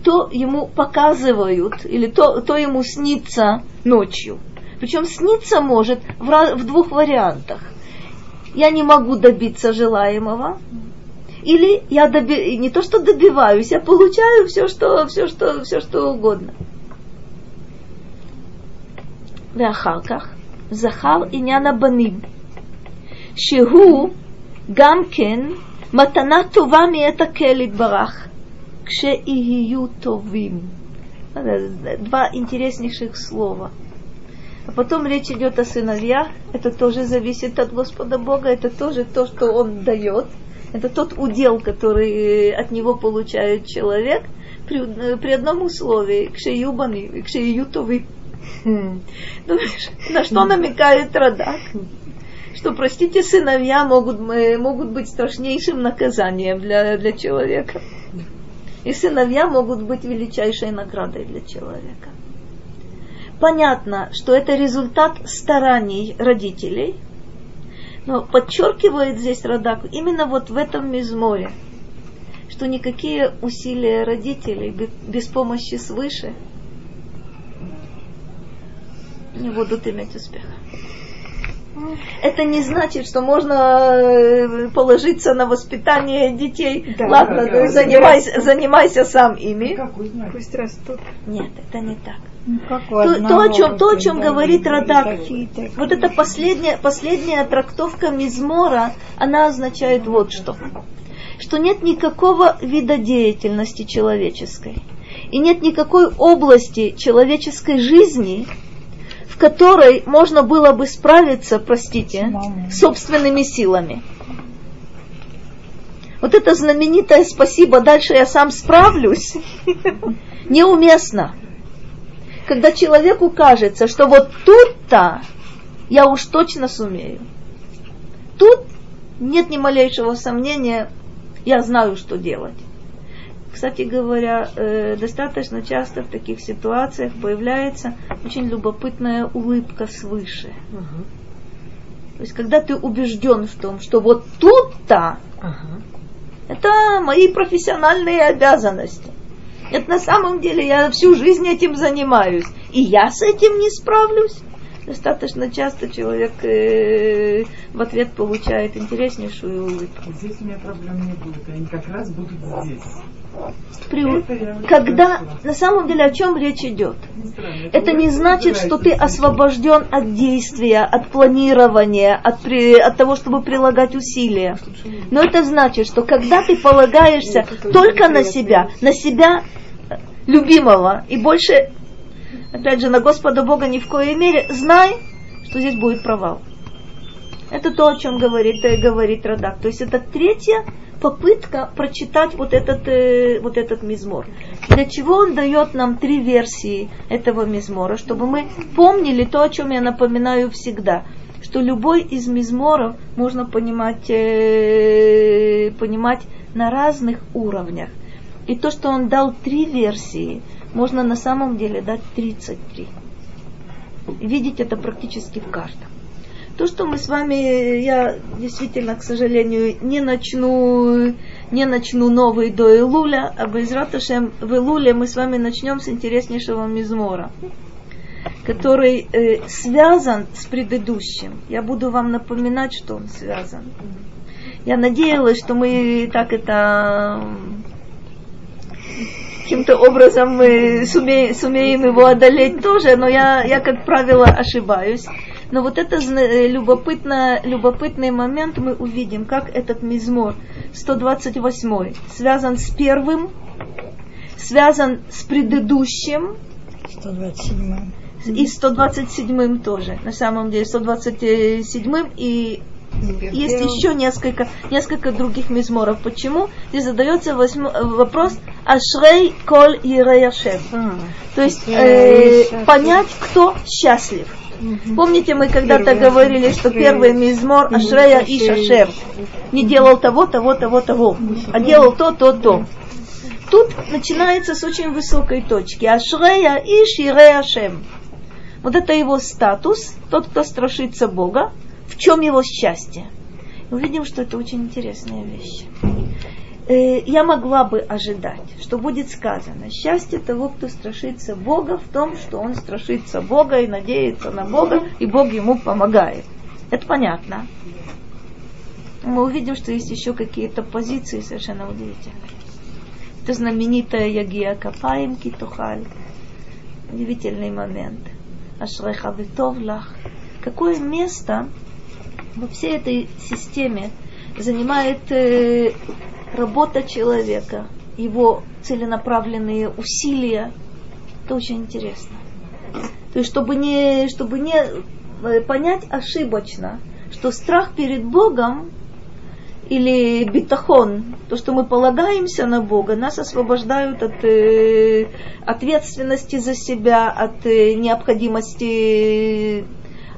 Speaker 1: то ему показывают, или то, то ему снится ночью. Причем снится может в, в двух вариантах. Я не могу добиться желаемого, или я доби... не то что добиваюсь, я получаю все, что, все, что, все, что угодно. ואחר כך זכר עניין הבנים, שהוא גם כן מתנה טובה מאת הקהל יתברך, כשיהיו טובים. Два интереснейших слова. А потом речь идет о сыновьях. Это тоже зависит от Господа Бога. Это тоже то, что Он дает. Это тот удел, который от него получает человек при, при одном условии. К шеюбаны, к шеютовы. Ну, на что намекает Радак? Что, простите, сыновья могут, могут быть страшнейшим наказанием для, для человека. И сыновья могут быть величайшей наградой для человека. Понятно, что это результат стараний родителей, но подчеркивает здесь Радак именно вот в этом мизморе, что никакие усилия родителей без помощи свыше не будут иметь успеха. Это не значит, что можно э, положиться на воспитание детей. Да, Ладно, да, да, занимайся, да. занимайся сам ими.
Speaker 2: Пусть растут.
Speaker 1: Нет, это не так. Ну, то, то, о чем, то, о чем говорит Радак, вот эта последняя, последняя трактовка Мизмора, она означает вот что. Что нет никакого вида деятельности человеческой. И нет никакой области человеческой жизни, в которой можно было бы справиться, простите, собственными силами. Вот это знаменитое спасибо, дальше я сам справлюсь, неуместно. Когда человеку кажется, что вот тут-то я уж точно сумею. Тут нет ни малейшего сомнения, я знаю, что делать. Кстати говоря, э, достаточно часто в таких ситуациях появляется очень любопытная улыбка свыше. Угу. То есть, когда ты убежден в том, что вот тут-то угу. это мои профессиональные обязанности. Это на самом деле я всю жизнь этим занимаюсь. И я с этим не справлюсь. Достаточно часто человек э, в ответ получает интереснейшую улыбку.
Speaker 4: Здесь у меня проблем не будет, они как раз будут здесь.
Speaker 1: При, когда на самом деле о чем речь идет? Это не значит, что ты освобожден от действия, от планирования, от, при, от того, чтобы прилагать усилия. Но это значит, что когда ты полагаешься только на себя, на себя любимого и больше опять же, на Господа Бога ни в коей мере, знай, что здесь будет провал. Это то, о чем говорит, э, говорит Радак. То есть это третья попытка прочитать вот этот, э, вот этот мизмор. Для чего он дает нам три версии этого мизмора, чтобы мы помнили то, о чем я напоминаю всегда, что любой из мизморов можно понимать, э, понимать на разных уровнях. И то, что он дал три версии, можно на самом деле дать 33. Видеть это практически в каждом. То, что мы с вами, я действительно, к сожалению, не начну, не начну новый до Илуля, а Безраташем в Илуле мы с вами начнем с интереснейшего мизмора, который э, связан с предыдущим. Я буду вам напоминать, что он связан. Я надеялась, что мы так это каким-то образом мы сумеем, сумеем его одолеть тоже, но я, я, как правило, ошибаюсь. Но вот это э, любопытно, любопытный момент мы увидим, как этот мизмор 128 связан с первым, связан с предыдущим.
Speaker 2: 127
Speaker 1: и 127 тоже. На самом деле 127 и есть еще несколько, несколько других мизморов. Почему? Здесь задается восьм, вопрос Ашрей коль Иреяшев. То есть э, понять, кто счастлив. Помните, мы когда-то говорили, что первый мизмор Ашрея и Шашер не делал того, того, того, того, а делал то, то, то. Тут начинается с очень высокой точки. Ашрея и Ширея Шем. Вот это его статус, тот, кто страшится Бога, в чем его счастье. Увидим, что это очень интересная вещь. Э, я могла бы ожидать, что будет сказано, счастье того, кто страшится Бога, в том, что он страшится Бога и надеется на Бога, и Бог ему помогает. Это понятно. Мы увидим, что есть еще какие-то позиции совершенно удивительные. Это знаменитая Ягия Капаем Китухаль. Удивительный момент. Ашреха Витовлах. Какое место во всей этой системе занимает э, работа человека, его целенаправленные усилия. Это очень интересно. То есть, чтобы не, чтобы не э, понять ошибочно, что страх перед Богом или битахон, то, что мы полагаемся на Бога, нас освобождают от э, ответственности за себя, от э, необходимости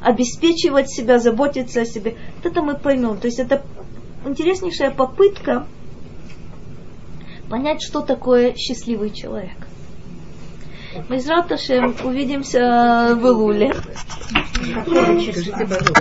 Speaker 1: обеспечивать себя, заботиться о себе. Вот это мы поймем. То есть это интереснейшая попытка понять, что такое счастливый человек. Мы с Раташем увидимся в Илуле.
Speaker 6: Скажите, пожалуйста.